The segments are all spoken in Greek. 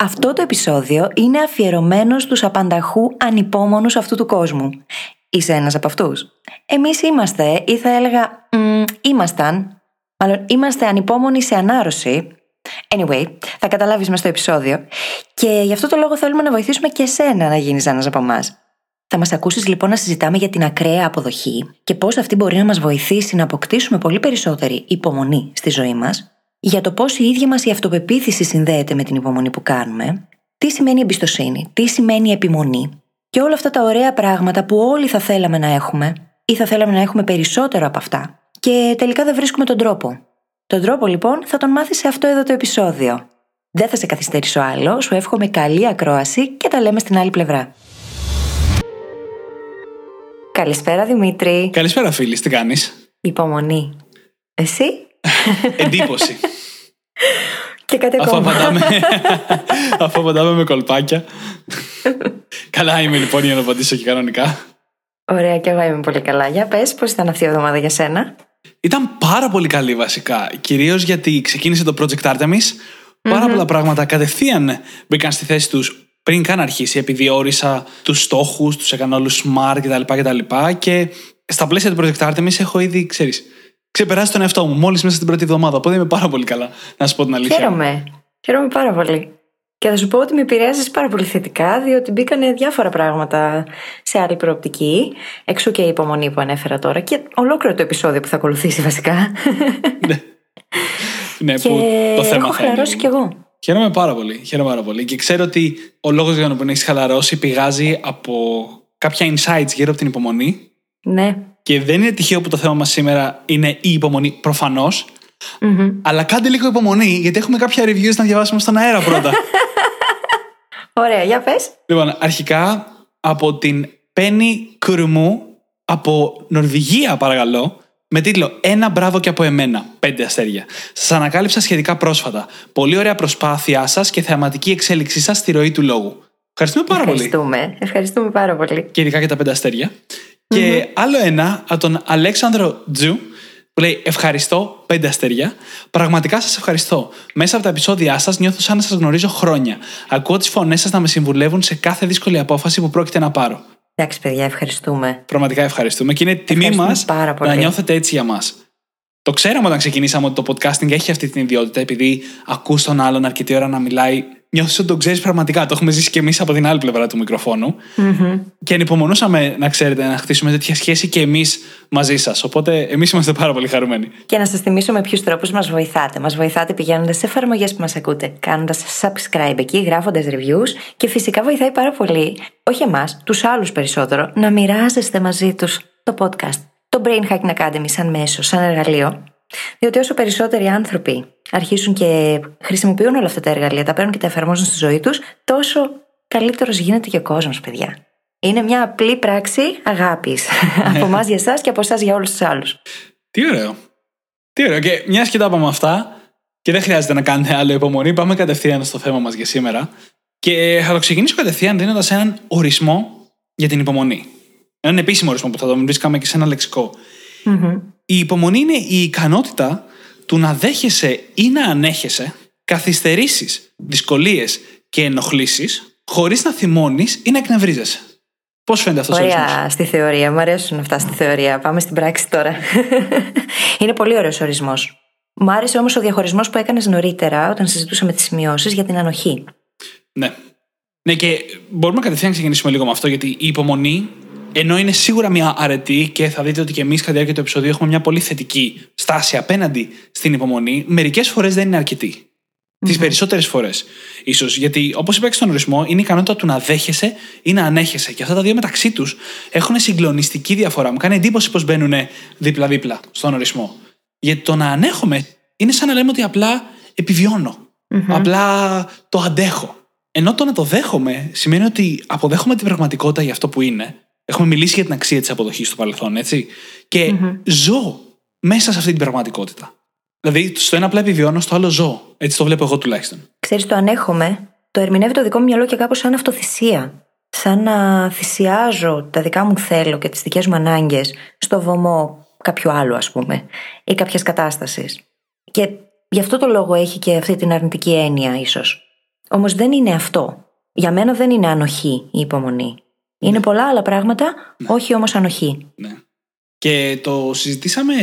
Αυτό το επεισόδιο είναι αφιερωμένο στους απανταχού ανυπόμονους αυτού του κόσμου. Είσαι ένας από αυτούς. Εμείς είμαστε, ή θα έλεγα, μ, ήμασταν, μάλλον είμαστε ανυπόμονοι σε ανάρρωση. Anyway, θα καταλάβεις μες στο επεισόδιο. Και γι' αυτό το λόγο θέλουμε να βοηθήσουμε και εσένα να γίνεις ένας από εμάς. Θα μας ακούσεις λοιπόν να συζητάμε για την ακραία αποδοχή και πώς αυτή μπορεί να μας βοηθήσει να αποκτήσουμε πολύ περισσότερη υπομονή στη ζωή μας, για το πώς η ίδια μας η αυτοπεποίθηση συνδέεται με την υπομονή που κάνουμε, τι σημαίνει εμπιστοσύνη, τι σημαίνει επιμονή και όλα αυτά τα ωραία πράγματα που όλοι θα θέλαμε να έχουμε ή θα θέλαμε να έχουμε περισσότερο από αυτά και τελικά δεν βρίσκουμε τον τρόπο. Τον τρόπο λοιπόν θα τον μάθει σε αυτό εδώ το επεισόδιο. Δεν θα σε καθυστερήσω άλλο, σου εύχομαι καλή ακρόαση και τα λέμε στην άλλη πλευρά. Καλησπέρα Δημήτρη. Καλησπέρα φίλη, τι κάνεις; Υπομονή. Εσύ; Εντύπωση. και κάτι αφού, ακόμα. απαντάμε, αφού απαντάμε με κολπάκια. καλά είμαι λοιπόν για να απαντήσω και κανονικά. Ωραία και εγώ είμαι πολύ καλά. Για πες πώς ήταν αυτή η εβδομάδα για σένα; Ήταν πάρα πολύ καλή βασικά. Κυρίως γιατί ξεκίνησε το Project Artemis. Πάρα πολλά πράγματα κατευθείαν μπήκαν στη θέση τους πριν καν αρχίσει, επειδή όρισα τους στόχους, τους έκανα όλους smart κτλ. κτλ. Και στα πλαίσια του Project Artemis έχω ήδη, ξέρεις, ξεπεράσει τον εαυτό μου μόλις μέσα στην πρώτη εβδομάδα. Οπότε είμαι πάρα πολύ καλά, να σου πω την αλήθεια. Χαίρομαι. Χαίρομαι πάρα πολύ. Και θα σου πω ότι με επηρέασες πάρα πολύ θετικά, διότι μπήκαν διάφορα πράγματα σε άλλη προοπτική. Εξού και η υπομονή που ανέφερα τώρα και ολόκληρο το επεισόδιο που θα ακολουθήσει βασικά. ναι. ναι, και που το θέμα έχω θα είναι. χαλαρώσει κι εγώ. Χαίρομαι πάρα πολύ. Χαίρομαι πάρα πολύ. Και ξέρω ότι ο λόγος για τον οποίο έχεις χαλαρώσει πηγάζει από κάποια insights γύρω από την υπομονή. Ναι. Και δεν είναι τυχαίο που το θέμα μας σήμερα είναι η υπομονή, προφανώς. Μμμ. Αλλά κάντε λίγο υπομονή, γιατί έχουμε κάποια reviews να διαβάσουμε στον αέρα πρώτα. Ωραία, για πες. λοιπόν, αρχικά από την Penny Κουρμού από Νορβηγία, παρακαλώ, με τίτλο Ένα μπράβο και από εμένα. Πέντε αστέρια. Σας ανακάλυψα σχετικά πρόσφατα. Πολύ ωραία προσπάθειά σας και θεαματική εξέλιξή σας στη ροή του λόγου. Ευχαριστούμε πάρα πολύ. Ευχαριστούμε. Ευχαριστούμε πάρα πολύ. Και ειδικά για τα πέντε αστέρια. Και άλλο ένα από τον Αλέξανδρο Τζου που λέει Ευχαριστώ, πέντε αστέρια. Πραγματικά σας ευχαριστώ. Μέσα από τα επεισόδια σας νιώθω σαν να σας γνωρίζω χρόνια. Ακούω τις φωνές σας να με συμβουλεύουν σε κάθε δύσκολη απόφαση που πρόκειται να πάρω. Εντάξει, παιδιά, ευχαριστούμε. Πραγματικά ευχαριστούμε και είναι τιμή μας Ευχαριστούμε πάρα πολύ. να νιώθετε έτσι για μας. Το ξέραμε όταν ξεκινήσαμε ότι το podcasting έχει αυτή την ιδιότητα, επειδή ακούς τον άλλον αρκετή ώρα να μιλάει, νιώθεις ότι τον ξέρεις πραγματικά. Το έχουμε ζήσει και εμείς από την άλλη πλευρά του μικροφόνου. Και ανυπομονούσαμε, να ξέρετε, να χτίσουμε τέτοια σχέση και εμείς μαζί σας. Οπότε εμείς είμαστε πάρα πολύ χαρούμενοι. Και να σας θυμίσω με ποιους τρόπους μας βοηθάτε. Μας βοηθάτε πηγαίνοντας σε εφαρμογές που μας ακούτε, κάνοντας subscribe εκεί, γράφοντας reviews και φυσικά βοηθάει πάρα πολύ, όχι εμάς, τους άλλους περισσότερο, να μοιράζεστε μαζί τους το podcast. Το Brain Hacking Academy σαν μέσο, σαν εργαλείο. Διότι όσο περισσότεροι άνθρωποι αρχίσουν και χρησιμοποιούν όλα αυτά τα εργαλεία, τα παίρνουν και τα εφαρμόζουν στη ζωή τους, τόσο καλύτερος γίνεται και ο κόσμος, παιδιά. Είναι μια απλή πράξη αγάπης. από εμάς για εσάς και από εσάς για όλους τους άλλους. Τι ωραίο. Τι ωραίο. Και μιας και τα είπαμε αυτά, και δεν χρειάζεται να κάνετε άλλο υπομονή, πάμε κατευθείαν στο θέμα μας για σήμερα. Και θα το ξεκινήσω κατευθείαν δίνοντας έναν ορισμό για την υπομονή. Έναν επίσημο ορισμό που θα τον βρίσκαμε και σε ένα λεξικό. Η υπομονή είναι η ικανότητα του να δέχεσαι ή να ανέχεσαι καθυστερήσεις, δυσκολίες και ενοχλήσεις χωρίς να θυμώνεις ή να εκνευρίζεσαι. Πώς φαίνεται αυτός ο ορισμός; Ωραία στη θεωρία. Μου αρέσουν αυτά στη θεωρία. Πάμε στην πράξη τώρα. Είναι πολύ ωραίος ορισμός. Μ' άρεσε όμως ο διαχωρισμός που έκανες νωρίτερα όταν συζητούσαμε τις σημειώσεις για την ανοχή. Ναι. Ναι, και μπορούμε κατευθείαν να ξεκινήσουμε λίγο με αυτό, γιατί η υπομονή, ενώ είναι σίγουρα μια αρετή και θα δείτε ότι και εμείς κατά τη διάρκεια του επεισοδίου έχουμε μια πολύ θετική στάση απέναντι στην υπομονή, μερικές φορές δεν είναι αρκετή. Τις περισσότερες φορές. σω. Γιατί, όπως είπα και στον ορισμό, είναι η ικανότητα του να δέχεσαι ή να ανέχεσαι. Και αυτά τα δύο μεταξύ τους έχουν συγκλονιστική διαφορά. Μου κάνει εντύπωση πως μπαίνουν δίπλα-δίπλα στον ορισμό. Γιατί το να ανέχομαι είναι σαν να λέμε ότι απλά επιβιώνω. Απλά το αντέχω. Ενώ το να το δέχομαι σημαίνει ότι αποδέχομαι την πραγματικότητα για αυτό που είναι Έχουμε μιλήσει για την αξία της αποδοχής στο παρελθόν, έτσι. Και ζω μέσα σε αυτή την πραγματικότητα. Δηλαδή, στο ένα απλά επιβιώνω, στο άλλο ζω. Έτσι το βλέπω εγώ τουλάχιστον. Ξέρεις, το ανέχομαι, το ερμηνεύει το δικό μου μυαλό και κάπως σαν αυτοθυσία. Σαν να θυσιάζω τα δικά μου θέλω και τις δικές μου ανάγκες στο βωμό κάποιου άλλου, ας πούμε, ή κάποιας κατάστασης. Και γι' αυτό το λόγο έχει και αυτή την αρνητική έννοια, ίσως. Όμως δεν είναι αυτό. Για μένα δεν είναι ανοχή η υπομονή. Είναι πολλά άλλα πράγματα, όχι όμως ανοχή. Ναι. Και το συζητήσαμε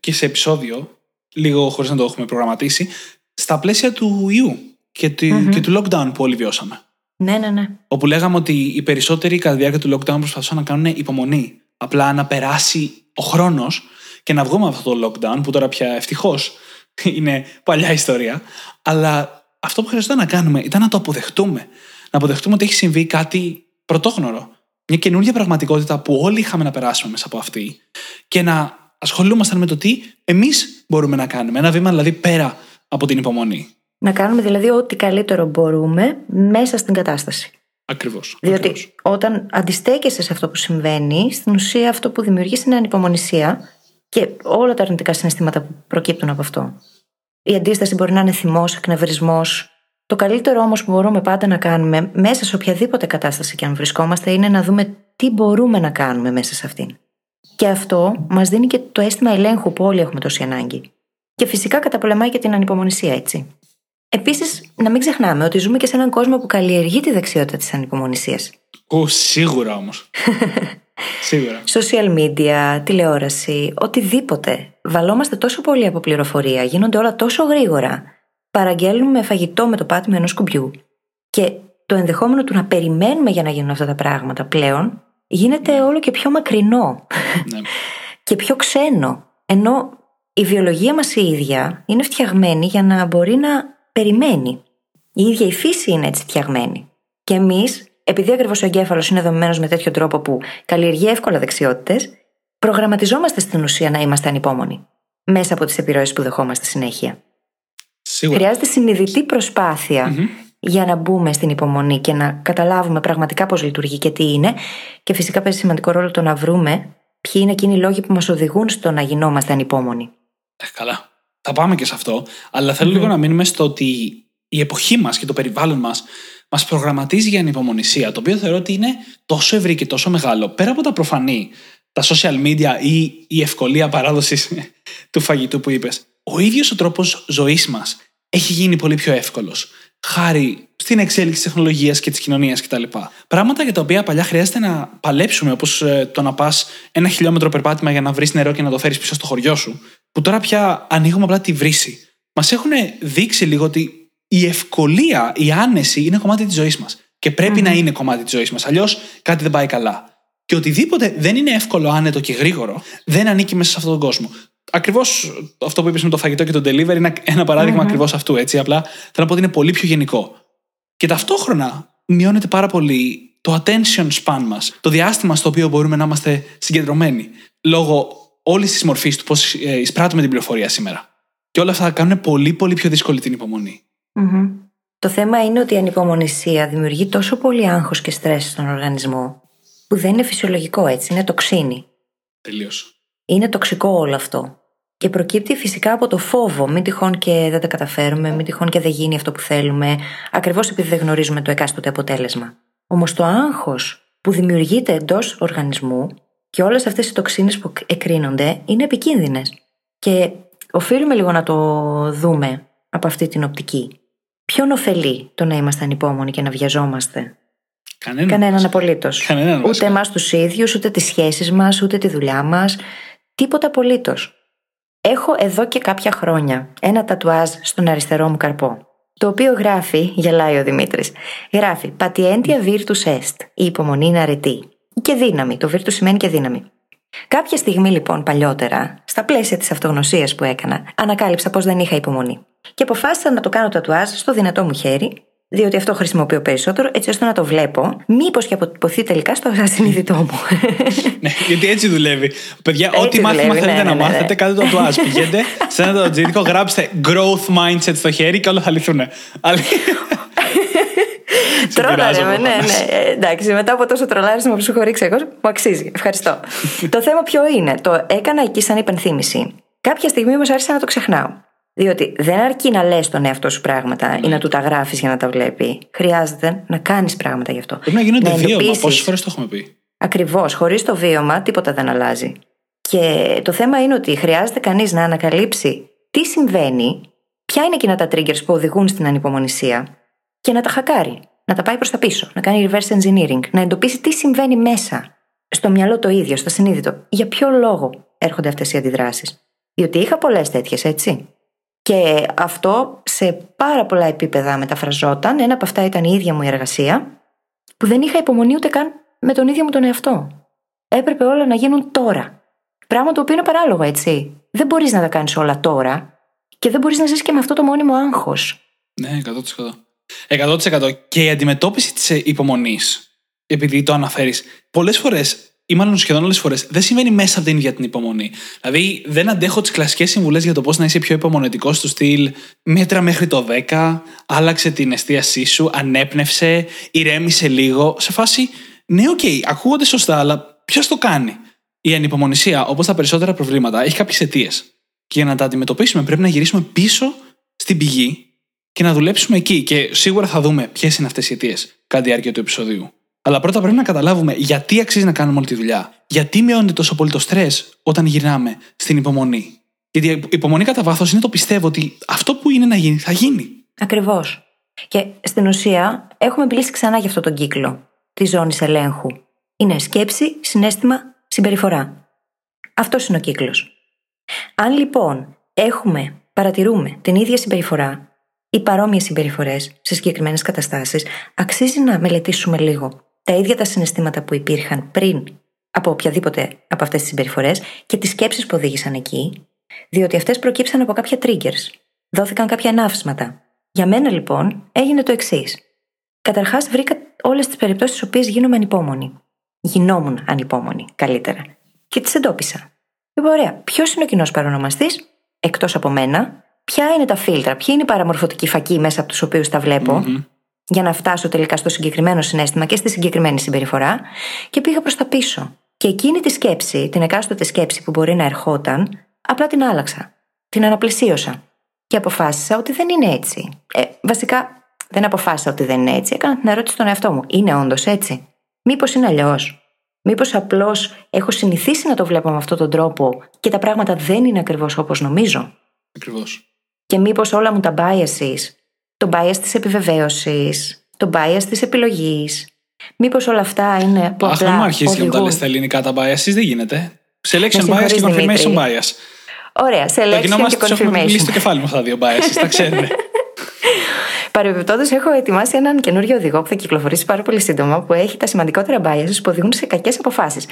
και σε επεισόδιο, λίγο χωρίς να το έχουμε προγραμματίσει, στα πλαίσια του ιού και του, και του lockdown που όλοι βιώσαμε. Ναι, ναι, ναι. Όπου λέγαμε ότι οι περισσότεροι κατά τη διάρκεια του lockdown προσπαθούσαν να κάνουν υπομονή. Απλά να περάσει ο χρόνος και να βγούμε από αυτό το lockdown, που τώρα πια ευτυχώς είναι παλιά ιστορία. Αλλά αυτό που χρειαζόταν να κάνουμε ήταν να το αποδεχτούμε. Να αποδεχτούμε ότι έχει συμβεί κάτι πρωτόγνωρο. Μια καινούργια πραγματικότητα που όλοι είχαμε να περάσουμε μέσα από αυτή και να ασχολούμασταν με το τι εμείς μπορούμε να κάνουμε. Ένα βήμα δηλαδή πέρα από την υπομονή. Να κάνουμε δηλαδή ό,τι καλύτερο μπορούμε μέσα στην κατάσταση. Ακριβώς. Διότι ακριβώς. όταν αντιστέκεσαι σε αυτό που συμβαίνει, στην ουσία αυτό που δημιουργείς είναι ανυπομονησία και όλα τα αρνητικά συναισθήματα που προκύπτουν από αυτό. Η αντίσταση μπορεί να είναι θυμός, εκνευρισμός. Το καλύτερο όμως που μπορούμε πάντα να κάνουμε μέσα σε οποιαδήποτε κατάσταση και αν βρισκόμαστε είναι να δούμε τι μπορούμε να κάνουμε μέσα σε αυτήν. Και αυτό μας δίνει και το αίσθημα ελέγχου που όλοι έχουμε τόση ανάγκη. Και φυσικά καταπολεμάει και την ανυπομονησία, έτσι. Επίσης, να μην ξεχνάμε ότι ζούμε και σε έναν κόσμο που καλλιεργεί τη δεξιότητα της ανυπομονησίας. Ω, σίγουρα όμως. σίγουρα. Social media, τηλεόραση, οτιδήποτε. Βαλόμαστε τόσο πολύ από πληροφορία, γίνονται όλα τόσο γρήγορα. Παραγγέλνουμε φαγητό με το πάτημα ενός κουμπιού. Και το ενδεχόμενο του να περιμένουμε για να γίνουν αυτά τα πράγματα πλέον γίνεται όλο και πιο μακρινό. ναι. και πιο ξένο. Ενώ η βιολογία μας η ίδια είναι φτιαγμένη για να μπορεί να περιμένει. Η ίδια η φύση είναι έτσι φτιαγμένη. Και εμείς, επειδή ακριβώς ο εγκέφαλος είναι δομημένος με τέτοιο τρόπο που καλλιεργεί εύκολα δεξιότητες, προγραμματιζόμαστε στην ουσία να είμαστε ανυπόμονοι. Μέσα από τις επιρροές που δεχόμαστε συνέχεια. Σίγουρα. Χρειάζεται συνειδητή προσπάθεια για να μπούμε στην υπομονή και να καταλάβουμε πραγματικά πώς λειτουργεί και τι είναι. Και φυσικά παίζει σημαντικό ρόλο το να βρούμε ποιοι είναι εκείνοι οι λόγοι που μας οδηγούν στο να γινόμαστε ανυπόμονοι. Ε, καλά. Θα πάμε και σε αυτό. Αλλά θέλω λίγο να μείνουμε στο ότι η εποχή μας και το περιβάλλον μας μας προγραμματίζει για ανυπομονησία, το οποίο θεωρώ ότι είναι τόσο ευρύ και τόσο μεγάλο. Πέρα από τα προφανή, τα social media ή η ευκολία παράδοσης του φαγητού που είπες, ο ίδιος ο τρόπος ζωής μας έχει γίνει πολύ πιο εύκολος. Χάρη στην εξέλιξη της τεχνολογίας και της κοινωνίας κτλ. Πράγματα για τα οποία παλιά χρειάζεται να παλέψουμε, όπως το να πας ένα χιλιόμετρο περπάτημα για να βρεις νερό και να το φέρεις πίσω στο χωριό σου, που τώρα πια ανοίγουμε απλά τη βρύση. Μας έχουν δείξει λίγο ότι η ευκολία, η άνεση είναι κομμάτι της ζωής μας. Και πρεπει να είναι κομμάτι της ζωής μας. Αλλιώς κάτι δεν πάει καλά. Και οτιδήποτε δεν είναι εύκολο, άνετο και γρήγορο, δεν ανήκει μέσα σε αυτόν τον κόσμο. Ακριβώς αυτό που είπες με το φαγητό και το delivery είναι ένα παράδειγμα ακριβώς αυτού. Έτσι. Απλά θέλω να πω ότι είναι πολύ πιο γενικό. Και ταυτόχρονα μειώνεται πάρα πολύ το attention span μας, το διάστημα στο οποίο μπορούμε να είμαστε συγκεντρωμένοι, λόγω όλης της μορφής του πώς εισπράττουμε την πληροφορία σήμερα. Και όλα αυτά κάνουν πολύ, πολύ πιο δύσκολη την υπομονή. Mm-hmm. Το θέμα είναι ότι η ανυπομονησία δημιουργεί τόσο πολύ άγχος και στρες στον οργανισμό, που δεν είναι φυσιολογικό έτσι, είναι τοξίνη. Τελείως. Είναι τοξικό όλο αυτό. Και προκύπτει φυσικά από το φόβο. Μην τυχόν και δεν τα καταφέρουμε, μην τυχόν και δεν γίνει αυτό που θέλουμε, ακριβώς επειδή δεν γνωρίζουμε το εκάστοτε αποτέλεσμα. Όμως το άγχος που δημιουργείται εντός οργανισμού και όλες αυτές οι τοξίνες που εκρίνονται είναι επικίνδυνες. Και οφείλουμε λίγο να το δούμε από αυτή την οπτική. Ποιον ωφελεί το να είμαστε ανυπόμονοι και να βιαζόμαστε; Κανέναν. Κανέναν απολύτως. Κανέναν, Ούτε βασικά. εμάς τους ίδιους, ούτε τις σχέσεις μας, ούτε τη δουλειά μας. Τίποτα απολύτως. Έχω εδώ και κάποια χρόνια ένα τατουάζ στον αριστερό μου καρπό. Το οποίο γράφει, γελάει ο Δημήτρης, γράφει Patientia virtus est. Η υπομονή είναι αρετή. Και δύναμη. Το virtus σημαίνει και δύναμη. Κάποια στιγμή λοιπόν παλιότερα, στα πλαίσια της αυτογνωσίας που έκανα, ανακάλυψα πως δεν είχα υπομονή. Και αποφάσισα να το κάνω τατουάζ στο δυνατό μου χέρι, διότι αυτό χρησιμοποιώ περισσότερο, έτσι ώστε να το βλέπω, μήπως και αποτυπωθεί τελικά στο ασυνείδητό μου. Ναι, γιατί έτσι δουλεύει. Παιδιά, Έτσι ό,τι μάθημα δουλεύει, θέλετε ναι, να ναι, ναι. μάθετε, κάντε το τουάζ. Πηγαίνετε σε ένα τατουατζίδικο, γράψτε growth mindset στο χέρι και όλα θα λυθούν. Αλλά- Τρόλαρε με, πειράζω, ναι, Παπανάς. ναι. Ε, Εντάξει, μετά από τόσο τρολάρισμα που σου έχω ρίξει εγώ, μου αξίζει. Ευχαριστώ. το θέμα ποιο είναι; Το έκανα εκεί σαν υπενθύμηση. Κάποια στιγμή όμως άρχισα να το ξεχνάω. Διότι δεν αρκεί να λες τον εαυτό σου πράγματα ή να του τα γράφεις για να τα βλέπει. Χρειάζεται να κάνεις πράγματα γι' αυτό. Πρέπει να γίνονται Να βίωμα. εντοπίσεις. Πόσες φορές το έχουμε πει. Ακριβώς. Χωρίς το βίωμα, τίποτα δεν αλλάζει. Και το θέμα είναι ότι χρειάζεται κανείς να ανακαλύψει τι συμβαίνει, ποια είναι εκείνα τα triggers που οδηγούν στην ανυπομονησία και να τα χακάρει. Να τα πάει προς τα πίσω. Να κάνει reverse engineering. Να εντοπίσει τι συμβαίνει μέσα. Στο μυαλό το ίδιο, στο συνείδητο. Για ποιο λόγο έρχονται αυτές οι αντιδράσεις. Διότι είχα πολλές τέτοιες, έτσι. Και αυτό σε πάρα πολλά επίπεδα μεταφραζόταν. Ένα από αυτά ήταν η ίδια μου η εργασία, που δεν είχα υπομονή ούτε καν με τον ίδιο μου τον εαυτό. Έπρεπε όλα να γίνουν τώρα. Πράγμα το οποίο είναι παράλογο, έτσι. Δεν μπορείς να τα κάνεις όλα τώρα και δεν μπορείς να ζεις και με αυτό το μόνιμο άγχος. Ναι, 100%. 100%. Και η αντιμετώπιση της υπομονής, επειδή το αναφέρεις, πολλές φορές, ή μάλλον σχεδόν όλε τι φορές, δεν συμβαίνει μέσα από την ίδια την υπομονή. Δηλαδή, δεν αντέχω τις κλασικές συμβουλές για το πώς να είσαι πιο υπομονετικός του στυλ μέτρα μέχρι το 10, άλλαξε την εστίασή σου, ανέπνευσε, ηρέμησε λίγο. Σε φάση, ναι, οκ, ακούγονται σωστά, αλλά ποιος το κάνει; Η ανυπομονησία, όπως τα περισσότερα προβλήματα, έχει κάποιες αιτίες. Και για να τα αντιμετωπίσουμε, πρέπει να γυρίσουμε πίσω στην πηγή και να δουλέψουμε εκεί. Και σίγουρα θα δούμε ποιες είναι αυτές οι αιτίες κατά τη διάρκεια του επεισοδίου. Αλλά πρώτα πρέπει να καταλάβουμε γιατί αξίζει να κάνουμε όλη τη δουλειά. Γιατί μειώνεται τόσο πολύ το στρες όταν γυρνάμε στην υπομονή. Γιατί η υπομονή κατά βάθος είναι το πιστεύω ότι αυτό που είναι να γίνει θα γίνει. Ακριβώς. Και στην ουσία έχουμε μιλήσει ξανά για αυτό τον κύκλο της ζώνης ελέγχου. Είναι σκέψη, συνέστημα, συμπεριφορά. Αυτός είναι ο κύκλος. Αν λοιπόν έχουμε, παρατηρούμε την ίδια συμπεριφορά ή παρόμοιες συμπεριφορές σε συγκεκριμένες καταστάσεις, αξίζει να μελετήσουμε λίγο τα ίδια τα συναισθήματα που υπήρχαν πριν από οποιαδήποτε από αυτές τις συμπεριφορές και τις σκέψεις που οδήγησαν εκεί, διότι αυτές προκύψαν από κάποια triggers. Δόθηκαν κάποια ενάυσματα. Για μένα λοιπόν έγινε το εξής. Καταρχάς βρήκα όλες τις περιπτώσεις στις οποίες γίνομαι ανυπόμονη. Γινόμουν ανυπόμονη, καλύτερα. Και τις εντόπισα. Είπα, ωραία, ποιος είναι ο κοινός παρονομαστής, εκτός από μένα, ποια είναι τα φίλτρα, ποιοι είναι οι παραμορφωτικοί φακοί μέσα από τους οποίους τα βλέπω, για να φτάσω τελικά στο συγκεκριμένο συνέστημα και στη συγκεκριμένη συμπεριφορά, και πήγα προς τα πίσω. Και εκείνη τη σκέψη, την εκάστοτε σκέψη που μπορεί να ερχόταν, απλά την άλλαξα. Την αναπλησίωσα. Και αποφάσισα ότι δεν είναι έτσι. Ε, βασικά, δεν αποφάσισα ότι δεν είναι έτσι. Έκανα την ερώτηση στον εαυτό μου. Είναι όντως έτσι; Μήπως είναι αλλιώς; Μήπως απλώς έχω συνηθίσει να το βλέπω με αυτόν τον τρόπο και τα πράγματα δεν είναι ακριβώς όπως νομίζω; Ακριβώς. Και μήπως όλα μου τα biases, το bias της επιβεβαίωσης, το bias της επιλογής, μήπως όλα αυτά είναι που Αχ, απλά μην μου αρχίσεις και μου τα οδηγούν. λες στα ελληνικά τα biases, δεν γίνεται. Selection Με bias συγχωρείς, και confirmation Δημήτρη. bias. Ωραία, Το κοινό selection μας και τους έχουμε μιλήσει στο confirmation. κεφάλι με αυτά τα δύο biases, τα ξέρετε. Παρεμπιπτόντως, έχω ετοιμάσει έναν καινούριο οδηγό που θα κυκλοφορήσει πάρα πολύ σύντομα, που έχει τα σημαντικότερα biases που οδηγούν σε κακές αποφάσεις.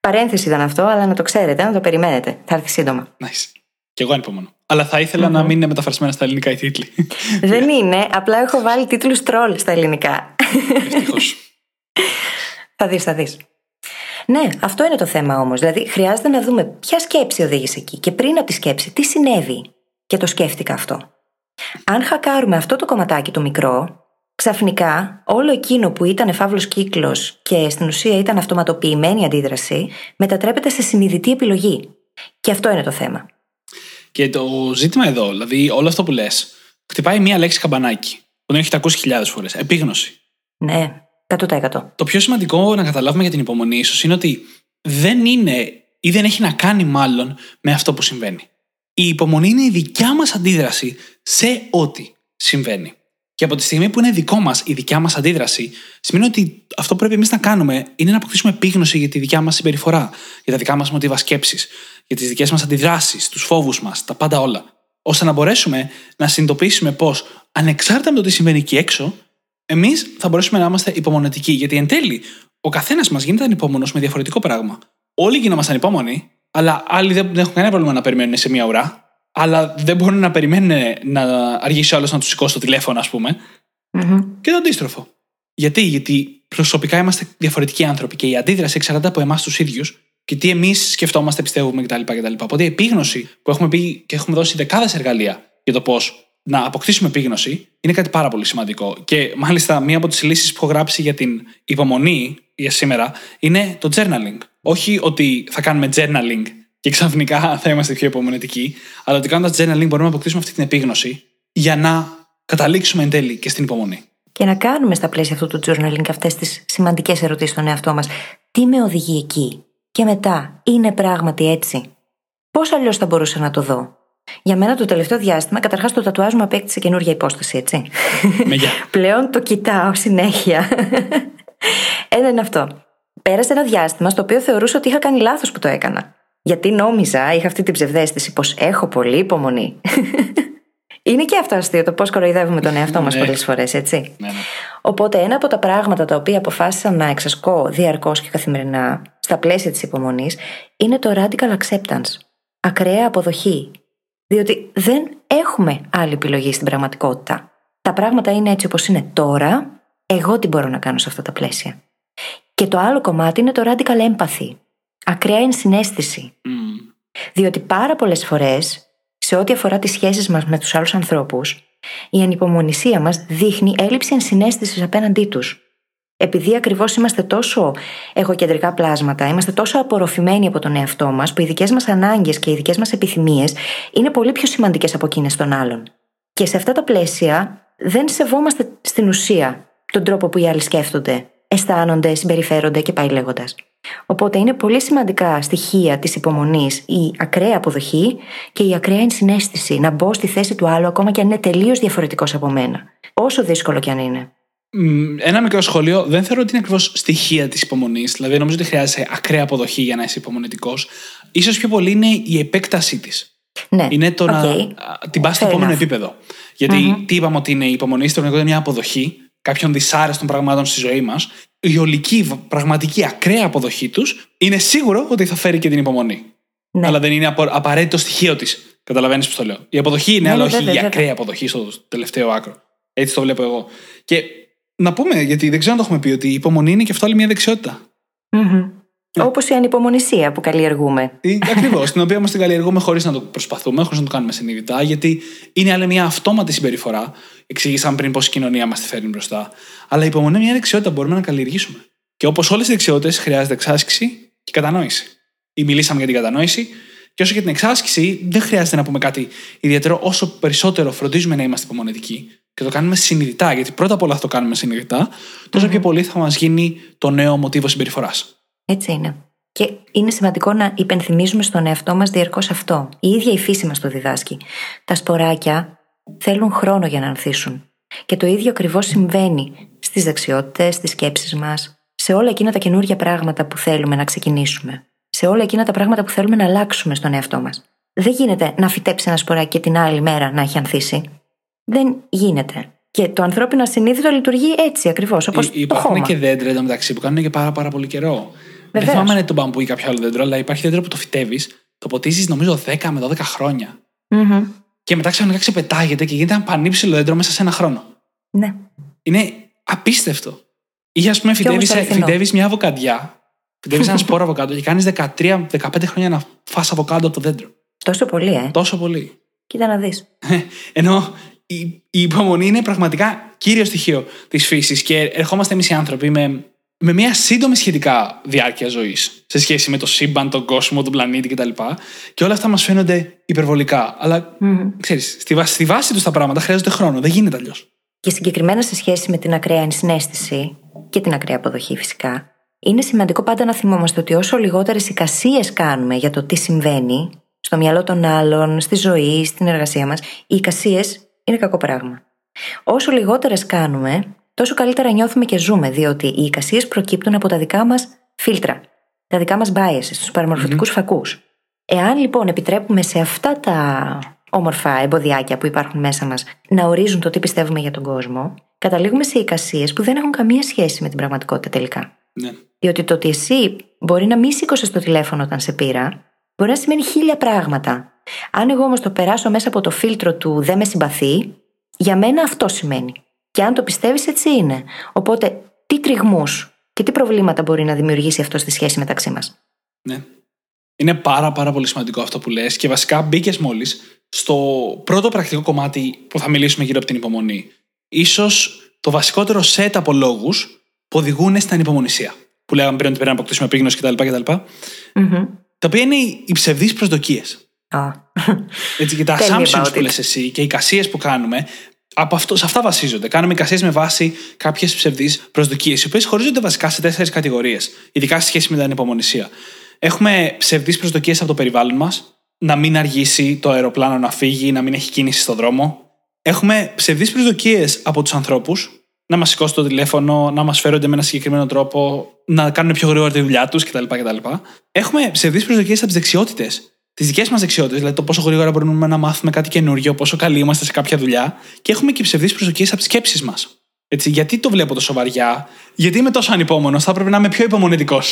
Παρένθεση ήταν αυτό, αλλά να το ξέρετε, να το περιμένετε. Θα έρθει σύντομα. nice. Και εγώ ανυπομονώ. Αλλά θα ήθελα να μην είναι μεταφρασμένα στα ελληνικά οι τίτλοι. Δεν είναι, απλά έχω βάλει τίτλους τρόλ στα ελληνικά. Ευτυχώς. θα δεις, θα δεις. Ναι, αυτό είναι το θέμα όμως. Δηλαδή, χρειάζεται να δούμε ποια σκέψη οδήγησε εκεί και πριν από τη σκέψη, τι συνέβη. Και το σκέφτηκα αυτό. Αν χακάρουμε αυτό το κομματάκι το μικρό, ξαφνικά όλο εκείνο που ήταν φαύλος κύκλος και στην ουσία ήταν αυτοματοποιημένη αντίδραση, μετατρέπεται σε συνειδητή επιλογή. Και αυτό είναι το θέμα. Και το ζήτημα εδώ, δηλαδή όλο αυτό που λες, χτυπάει μία λέξη καμπανάκι. Που τον έχετε ακούσει χιλιάδες φορές. Επίγνωση. Ναι, 100%. Το πιο σημαντικό να καταλάβουμε για την υπομονή, ίσως είναι ότι δεν είναι ή δεν έχει να κάνει μάλλον με αυτό που συμβαίνει. Η υπομονή είναι η δικιά μας αντίδραση σε ό,τι συμβαίνει. Και από τη στιγμή που είναι δικό μας η δικιά μας αντίδραση, σημαίνει ότι αυτό που πρέπει εμείς να κάνουμε είναι να αποκτήσουμε επίγνωση για τη δικιά μας συμπεριφορά, για τα δικά μας μοτίβα σκέψης, για τις δικές μας αντιδράσεις, τους φόβους μας, τα πάντα όλα. ώστε να μπορέσουμε να συνειδητοποιήσουμε πως, ανεξάρτητα με το τι συμβαίνει εκεί έξω, εμείς θα μπορέσουμε να είμαστε υπομονετικοί. Γιατί εν τέλει, ο καθένας μας γίνεται ανυπόμονο με διαφορετικό πράγμα. Όλοι γινόμαστε ανυπόμονοι, αλλά άλλοι δεν έχουν κανένα πρόβλημα να περιμένουν σε μία ουρά. Αλλά δεν μπορούν να περιμένουν να αργήσει ο άλλος να τους σηκώσει το τηλέφωνο, ας πούμε. Μμμ. Και το αντίστροφο. Γιατί, γιατί προσωπικά είμαστε διαφορετικοί άνθρωποι και η αντίδραση εξαρτάται από εμάς τους ίδιους και τι εμείς σκεφτόμαστε, πιστεύουμε κτλ. κτλ. Οπότε η επίγνωση που έχουμε πει και έχουμε δώσει δεκάδες εργαλεία για το πώς να αποκτήσουμε επίγνωση είναι κάτι πάρα πολύ σημαντικό. Και μάλιστα μία από τις λύσεις που έχω γράψει για την υπομονή για σήμερα είναι το journaling. Όχι ότι θα κάνουμε journaling και ξαφνικά θα είμαστε πιο υπομονετικοί, αλλά ότι κάνοντας journaling μπορούμε να αποκτήσουμε αυτή την επίγνωση για να καταλήξουμε εν τέλει και στην υπομονή. Και να κάνουμε στα πλαίσια αυτού του journaling αυτές τις σημαντικές ερωτήσεις στον εαυτό μας. Τι με οδηγεί εκεί; Και μετά, είναι πράγματι έτσι. Πώς αλλιώς θα μπορούσα να το δω; Για μένα το τελευταίο διάστημα, καταρχάς το τατουάζ μου απέκτησε καινούργια υπόσταση, έτσι. Πλέον το κοιτάω συνέχεια. Ένα είναι αυτό. Πέρασε ένα διάστημα στο οποίο θεωρούσα ότι είχα κάνει λάθος που το έκανα. Γιατί νόμιζα, είχα αυτή την ψευδέστηση πως έχω πολύ υπομονή. Είναι και αυτό αστείο το πώς κοροϊδεύουμε τον εαυτό μας ναι. πολλές φορές, έτσι. Ναι, ναι. Οπότε, ένα από τα πράγματα τα οποία αποφάσισα να εξασκώ διαρκώς και καθημερινά στα πλαίσια της υπομονής είναι το radical acceptance. Ακραία αποδοχή. Διότι δεν έχουμε άλλη επιλογή στην πραγματικότητα. Τα πράγματα είναι έτσι όπως είναι τώρα. Εγώ τι μπορώ να κάνω σε αυτά τα πλαίσια. Και το άλλο κομμάτι είναι το radical empathy. Ακραία ενσυναίσθηση. Mm. Διότι πάρα πολλές φορές σε ό,τι αφορά τις σχέσεις μας με τους άλλους ανθρώπους, η ανυπομονησία μας δείχνει έλλειψη ενσυναίσθησης απέναντί τους. Επειδή ακριβώς είμαστε τόσο εγωκεντρικά πλάσματα, είμαστε τόσο απορροφημένοι από τον εαυτό μας, που οι δικές μας ανάγκες και οι δικές μας επιθυμίες είναι πολύ πιο σημαντικές από εκείνες των άλλων. Και σε αυτά τα πλαίσια δεν σεβόμαστε στην ουσία τον τρόπο που οι άλλοι σκέφτονται, αισθάνονται, συμπεριφέρονται και πάει λέγοντας. Οπότε είναι πολύ σημαντικά στοιχεία της υπομονής η ακραία αποδοχή και η ακραία ενσυναίσθηση. Να μπω στη θέση του άλλου, ακόμα και αν είναι τελείως διαφορετικός από μένα. Όσο δύσκολο κι αν είναι. Ένα μικρό σχόλιο. Δεν θεωρώ ότι είναι ακριβώς στοιχεία της υπομονής. Δηλαδή, νομίζω ότι χρειάζεται ακραία αποδοχή για να είσαι υπομονετικό. σω πιο πολύ είναι η επέκτασή της. Ναι. Είναι το okay. να την πας στο επόμενο επίπεδο. Γιατί τι είπαμε ότι είναι η υπομονή, στην είναι μια αποδοχή κάποιων δυσάρεστων πραγμάτων στη ζωή μας, η ολική, πραγματική, ακραία αποδοχή τους είναι σίγουρο ότι θα φέρει και την υπομονή. Ναι. Αλλά δεν είναι απαραίτητο στοιχείο της. Καταλαβαίνεις πώς το λέω. Η αποδοχή είναι, ναι, αλλά όχι η ακραία αποδοχή στο τελευταίο άκρο. Έτσι το βλέπω εγώ. Και να πούμε, γιατί δεν ξέρω αν το έχουμε πει, ότι η υπομονή είναι και αυτό άλλη μια δεξιότητα. Ναι. Όπως η ανυπομονησία που καλλιεργούμε. Ακριβώς. την οποία όμως την καλλιεργούμε χωρίς να το προσπαθούμε, χωρίς να το κάνουμε συνειδητά, γιατί είναι άλλη μια αυτόματη συμπεριφορά. Εξήγησαμε πριν πώς η κοινωνία μας τη φέρνει μπροστά. Αλλά η υπομονή είναι μια δεξιότητα που μπορούμε να καλλιεργήσουμε. Και όπως όλες οι δεξιότητες, χρειάζεται εξάσκηση και κατανόηση. Ή μιλήσαμε για την κατανόηση, και όσο για την εξάσκηση, δεν χρειάζεται να πούμε κάτι ιδιαίτερο. Όσο περισσότερο φροντίζουμε να είμαστε υπομονετικοί και το κάνουμε συνειδητά, γιατί πρώτα απ' όλα θα το κάνουμε συνειδητά, τόσο πιο πολύ θα μας γίνει το νέο μοτίβο συμπεριφοράς. Έτσι είναι. Και είναι σημαντικό να υπενθυμίζουμε στον εαυτό μας διαρκώς αυτό. Η ίδια η φύση μας το διδάσκει. Τα σποράκια θέλουν χρόνο για να ανθίσουν. Και το ίδιο ακριβώς συμβαίνει στις δεξιότητες, στις σκέψεις μας, σε όλα εκείνα τα καινούργια πράγματα που θέλουμε να ξεκινήσουμε. Σε όλα εκείνα τα πράγματα που θέλουμε να αλλάξουμε στον εαυτό μας. Δεν γίνεται να φυτέψει ένα σποράκι και την άλλη μέρα να έχει ανθίσει. Δεν γίνεται. Και το ανθρώπινο συνείδητο λειτουργεί έτσι ακριβώς. Όπως Υπάρχουν και δέντρα εντωμεταξύ που κάνουν και πάρα, πάρα πολύ καιρό. Βεβαίως. Δεν θυμάμαι αν είναι το μπαμπού ή κάποιο άλλο δέντρο, αλλά υπάρχει δέντρο που το φυτεύει, το ποτίζεις νομίζω 10 με 12 χρόνια. Mm-hmm. Και μετά ξαφνικά ξεπετάγεται και γίνεται ένα πανύψηλο δέντρο μέσα σε ένα χρόνο. Ναι. Είναι απίστευτο. Ή ας πούμε φυτεύει μια αβοκαντιά, φυτεύει ένα σπόρο αβοκάντο και κάνεις 13-15 χρόνια να φας αβοκάντο από το δέντρο. Τόσο πολύ, ε. Τόσο πολύ. Κοίτα να δεις. Ενώ η, η υπομονή είναι πραγματικά κύριο στοιχείο της φύσης και ερχόμαστε εμείς οι άνθρωποι με με μια σύντομη σχετικά διάρκεια ζωής σε σχέση με το σύμπαν, τον κόσμο, τον πλανήτη κτλ. Και όλα αυτά μας φαίνονται υπερβολικά. Αλλά mm. ξέρεις, στη, βάση, στη βάση τους τα πράγματα χρειάζονται χρόνο. Δεν γίνεται αλλιώς. Και συγκεκριμένα σε σχέση με την ακραία ενσυναίσθηση και την ακραία αποδοχή φυσικά, είναι σημαντικό πάντα να θυμόμαστε ότι όσο λιγότερες εικασίες κάνουμε για το τι συμβαίνει στο μυαλό των άλλων, στη ζωή, στην εργασία μας, οι εικασίες είναι κακό πράγμα. Όσο λιγότερες κάνουμε, τόσο καλύτερα νιώθουμε και ζούμε, διότι οι εικασίες προκύπτουν από τα δικά μας φίλτρα, τα δικά μας biases, τους παραμορφωτικούς mm-hmm. φακούς. Εάν λοιπόν επιτρέπουμε σε αυτά τα όμορφα εμποδιάκια που υπάρχουν μέσα μας να ορίζουν το τι πιστεύουμε για τον κόσμο, καταλήγουμε σε εικασίες που δεν έχουν καμία σχέση με την πραγματικότητα τελικά. Ναι. Διότι το ότι εσύ μπορεί να μην σήκωσες το τηλέφωνο όταν σε πήρα, μπορεί να σημαίνει χίλια πράγματα. Αν εγώ όμως το περάσω μέσα από το φίλτρο του δεν με συμπαθεί, για μένα αυτό σημαίνει. Και αν το πιστεύεις, έτσι είναι. Οπότε, τι τριγμούς και τι προβλήματα μπορεί να δημιουργήσει αυτό στη σχέση μεταξύ μας; Ναι. Είναι πάρα πάρα πολύ σημαντικό αυτό που λες και βασικά μπήκες μόλις στο πρώτο πρακτικό κομμάτι που θα μιλήσουμε γύρω από την υπομονή. Ίσως το βασικότερο set από λόγους που οδηγούν στην ανυπομονησία. Που λέγαμε πριν ότι πρέπει να αποκτήσουμε επίγνωση κτλ. κτλ. Μμμ. Τα οποία είναι οι ψευδείς προσδοκίες. Α. Έτσι, και τα Tell me assumptions about που it. λες εσύ και οι εικασίε που κάνουμε, από αυτό, σε αυτά βασίζονται. Κάνουμε εικασίες με βάση κάποιες ψευδείς προσδοκίες, οι οποίες χωρίζονται βασικά σε τέσσερις κατηγορίες, ειδικά σε σχέση με την ανυπομονησία. Έχουμε ψευδείς προσδοκίες από το περιβάλλον μας, να μην αργήσει το αεροπλάνο να φύγει, να μην έχει κίνηση στον δρόμο. Έχουμε ψευδείς προσδοκίες από τους ανθρώπους, να μας σηκώσει το τηλέφωνο, να μας φέρονται με ένα συγκεκριμένο τρόπο, να κάνουν πιο γρήγορα τη δουλειά τους κτλ. κτλ. Έχουμε ψευδείς προσδοκίες από τις δεξιότητες. Τις δικές μας δεξιότητες, δηλαδή το πόσο γρήγορα μπορούμε να μάθουμε κάτι καινούριο, πόσο καλοί είμαστε σε κάποια δουλειά. Και έχουμε και ψευδείς προσδοκίες από τις σκέψεις μας. Έτσι, γιατί το βλέπω τόσο βαριά, γιατί είμαι τόσο ανυπόμονος, θα έπρεπε να είμαι πιο υπομονετικό.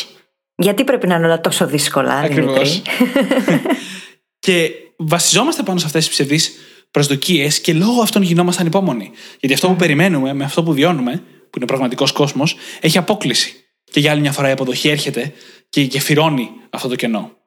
Γιατί πρέπει να είναι όλα τόσο δύσκολα, Ακριβώς. Δημήτρη. και βασιζόμαστε πάνω σε αυτές τις ψευδείς προσδοκίες και λόγω αυτών γινόμαστε ανυπόμονοι. Γιατί αυτό που περιμένουμε με αυτό που βιώνουμε, που είναι ο πραγματικός κόσμος, έχει απόκληση. Και για άλλη μια φορά η αποδοχή έρχεται και γεφυρώνει αυτό το κενό.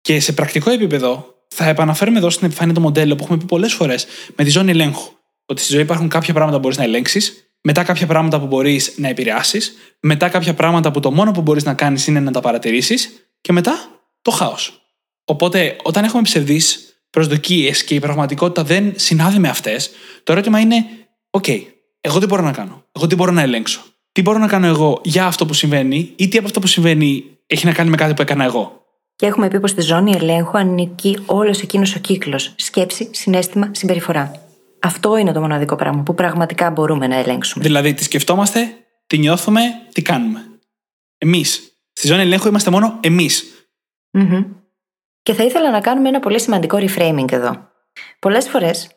Και σε πρακτικό επίπεδο, θα επαναφέρουμε εδώ στην επιφάνεια το μοντέλο που έχουμε πει πολλές φορές με τη ζώνη ελέγχου. Ότι στη ζωή υπάρχουν κάποια πράγματα που μπορείς να ελέγξεις, μετά κάποια πράγματα που μπορείς να επηρεάσεις, μετά κάποια πράγματα που το μόνο που μπορείς να κάνεις είναι να τα παρατηρήσεις και μετά το χάος. Οπότε, όταν έχουμε ψευδείς προσδοκίες και η πραγματικότητα δεν συνάδει με αυτές, το ερώτημα είναι: OK, εγώ τι μπορώ να κάνω, εγώ τι μπορώ να ελέγξω; Τι μπορώ να κάνω εγώ για αυτό που συμβαίνει, ή τι από αυτό που συμβαίνει έχει να κάνει με κάτι που έκανα εγώ; Και έχουμε πει πως στη ζώνη ελέγχου ανήκει όλος εκείνος ο κύκλος. Σκέψη, συνέστημα, συμπεριφορά. Αυτό είναι το μοναδικό πράγμα που πραγματικά μπορούμε να ελέγξουμε. Δηλαδή, τι σκεφτόμαστε, τι νιώθουμε, τι κάνουμε. Εμείς. Στη ζώνη ελέγχου είμαστε μόνο εμείς. Μμμ. Και θα ήθελα να κάνουμε ένα πολύ σημαντικό reframing εδώ. Πολλές φορές,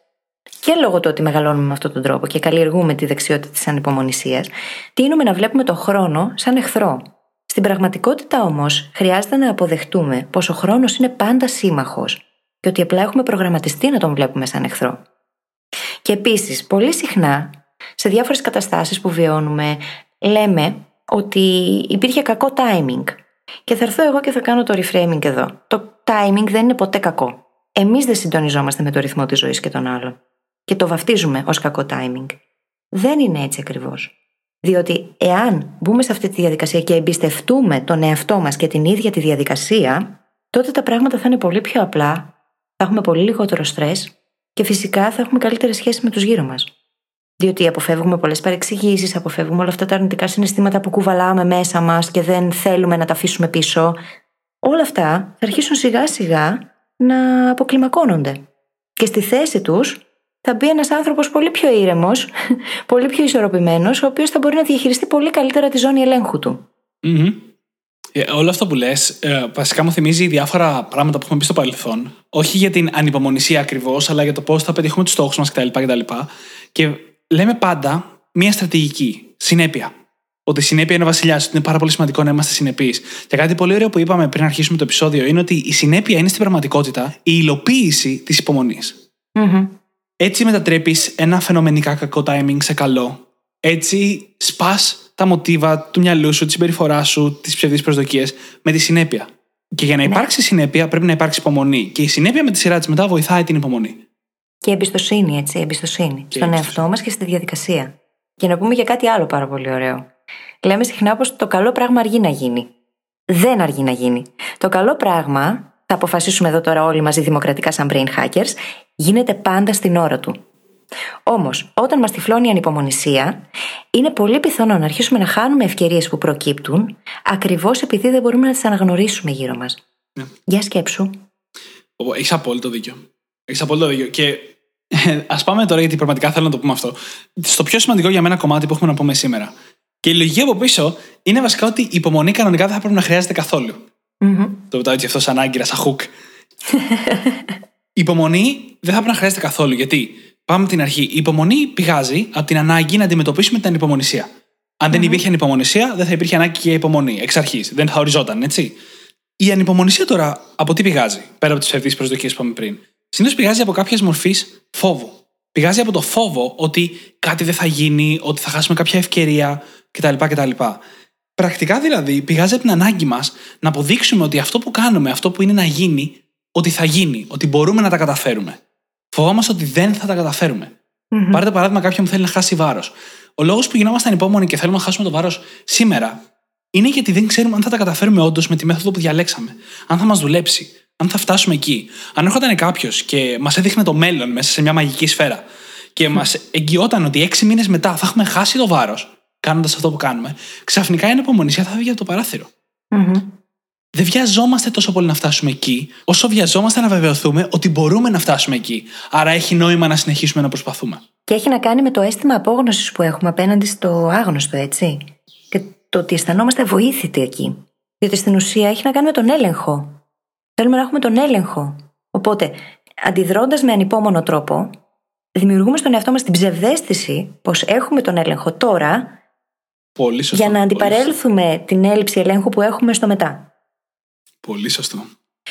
και λόγω του ότι μεγαλώνουμε με αυτόν τον τρόπο και καλλιεργούμε τη δεξιότητα της ανυπομονησίας, τείνουμε να βλέπουμε το χρόνο σαν εχθρό. Στην πραγματικότητα όμως, χρειάζεται να αποδεχτούμε πω ο χρόνος είναι πάντα σύμμαχος και ότι απλά έχουμε προγραμματιστεί να τον βλέπουμε σαν εχθρό. Και επίσης, πολύ συχνά, σε διάφορες καταστάσεις που βιώνουμε, λέμε ότι υπήρχε κακό timing. Και θα έρθω εγώ και θα κάνω το reframing εδώ. Το timing δεν είναι ποτέ κακό. Εμείς δεν συντονιζόμαστε με το ρυθμό της ζωής και των άλλων. Και το βαφτίζουμε ως κακό timing. Δεν είναι έτσι ακριβώς. Διότι εάν μπούμε σε αυτή τη διαδικασία και εμπιστευτούμε τον εαυτό μας και την ίδια τη διαδικασία, τότε τα πράγματα θα είναι πολύ πιο απλά, θα έχουμε πολύ λιγότερο στρες και φυσικά θα έχουμε καλύτερη σχέση με τους γύρω μας. Διότι αποφεύγουμε πολλές παρεξηγήσεις, αποφεύγουμε όλα αυτά τα αρνητικά συναισθήματα που κουβαλάμε μέσα μας και δεν θέλουμε να τα αφήσουμε πίσω. Όλα αυτά θα αρχίσουν σιγά σιγά να αποκλιμακώνονται. Και στη θέση τους θα μπει ένας άνθρωπος πολύ πιο ήρεμος, πολύ πιο ισορροπημένος, ο οποίος θα μπορεί να διαχειριστεί πολύ καλύτερα τη ζώνη ελέγχου του. Μμμ. Ε, όλο αυτό που λες, ε, βασικά μου θυμίζει διάφορα πράγματα που έχουμε πει στο παρελθόν. Όχι για την ανυπομονησία ακριβώς, αλλά για το πώς θα πετύχουμε τους στόχους μας κτλ, κτλ. Και λέμε πάντα μία στρατηγική. Συνέπεια. Ότι η συνέπεια είναι βασιλιάς, ότι είναι πάρα πολύ σημαντικό να είμαστε συνεπείς. Και κάτι πολύ ωραίο που είπαμε πριν αρχίσουμε το επεισόδιο είναι ότι η συνέπεια είναι στην πραγματικότητα η υλοποίηση της υπομονής. Μμμ. Έτσι μετατρέπεις ένα φαινομενικά κακό timing σε καλό. Έτσι σπα τα μοτίβα του μυαλού σου, τη συμπεριφορά σου, τις ψευδείς προσδοκίες με τη συνέπεια. Και για να υπάρξει συνέπεια πρέπει να υπάρξει υπομονή. Και η συνέπεια με τη σειρά της μετά βοηθάει την υπομονή. Και εμπιστοσύνη, έτσι, εμπιστοσύνη. Και στον εμπιστοσύνη. εαυτό μας και στη διαδικασία. Και να πούμε για κάτι άλλο πάρα πολύ ωραίο. Λέμε συχνά πως το καλό πράγμα αργεί να γίνει. Δεν αργεί να γίνει. Το καλό πράγμα, θα αποφασίσουμε εδώ τώρα όλοι μαζί δημοκρατικά σαν brain hackers, γίνεται πάντα στην ώρα του. Όμως, όταν μας τυφλώνει η ανυπομονησία, είναι πολύ πιθανό να αρχίσουμε να χάνουμε ευκαιρίες που προκύπτουν, ακριβώς επειδή δεν μπορούμε να τις αναγνωρίσουμε γύρω μας. Ναι. Για σκέψου. Έχεις απόλυτο δίκιο. Έχεις απόλυτο δίκιο. Και ας πάμε τώρα, γιατί πραγματικά θέλω να το πούμε αυτό, στο πιο σημαντικό για μένα κομμάτι που έχουμε να πούμε σήμερα. Και η λογική από πίσω είναι βασικά ότι η υπομονή κανονικά δεν θα πρέπει να χρειάζεται καθόλου. Μμμ. Το πετάω έτσι αυτός σαν άγκυρα, σαν χουκ. η υπομονή δεν θα πρέπει να χρειάζεται καθόλου. Γιατί, πάμε από την αρχή, η υπομονή πηγάζει από την ανάγκη να αντιμετωπίσουμε την ανυπομονησία. Αν δεν υπήρχε ανυπομονησία, δεν θα υπήρχε ανάγκη και υπομονή. Εξ αρχής. Δεν θα οριζόταν, έτσι. Η ανυπομονησία τώρα από τι πηγάζει, πέρα από τις ψευδεί προσδοκίες που είπαμε πριν; Συνήθως πηγάζει από κάποια μορφή φόβου. Πηγάζει από το φόβο ότι κάτι δεν θα γίνει, ότι θα χάσουμε κάποια ευκαιρία κτλ. κτλ. Πρακτικά δηλαδή πηγάζει από την ανάγκη μας να αποδείξουμε ότι αυτό που κάνουμε, αυτό που είναι να γίνει, ότι θα γίνει, ότι μπορούμε να τα καταφέρουμε. Φοβόμαστε ότι δεν θα τα καταφέρουμε. Μμμ. Πάρτε παράδειγμα κάποιον που θέλει να χάσει βάρος. Ο λόγος που γινόμαστε ανυπόμονοι και θέλουμε να χάσουμε το βάρος σήμερα είναι γιατί δεν ξέρουμε αν θα τα καταφέρουμε όντως με τη μέθοδο που διαλέξαμε. Αν θα μας δουλέψει, αν θα φτάσουμε εκεί. Αν έρχονταν κάποιος και μας έδειχνε το μέλλον μέσα σε μια μαγική σφαίρα και μας εγγυόταν ότι έξι μήνες μετά θα έχουμε χάσει το βάρος κάνοντας αυτό που κάνουμε, ξαφνικά η ανυπομονησία θα φύγει από το παράθυρο. Μμμ. Δεν βιαζόμαστε τόσο πολύ να φτάσουμε εκεί, όσο βιαζόμαστε να βεβαιωθούμε ότι μπορούμε να φτάσουμε εκεί. Άρα έχει νόημα να συνεχίσουμε να προσπαθούμε. Και έχει να κάνει με το αίσθημα απόγνωσης που έχουμε απέναντι στο άγνωστο, έτσι. Και το ότι αισθανόμαστε βοήθητοι εκεί. Διότι στην ουσία έχει να κάνει με τον έλεγχο. Θέλουμε να έχουμε τον έλεγχο. Οπότε, αντιδρώντας με ανυπόμονο τρόπο, δημιουργούμε στον εαυτό μας την ψευδέστηση πως έχουμε τον έλεγχο τώρα Πολύ σωστό. για να Πολύ αντιπαρέλθουμε την έλλειψη ελέγχου που έχουμε στο μετά. Σωστό. Πολύ σωστό.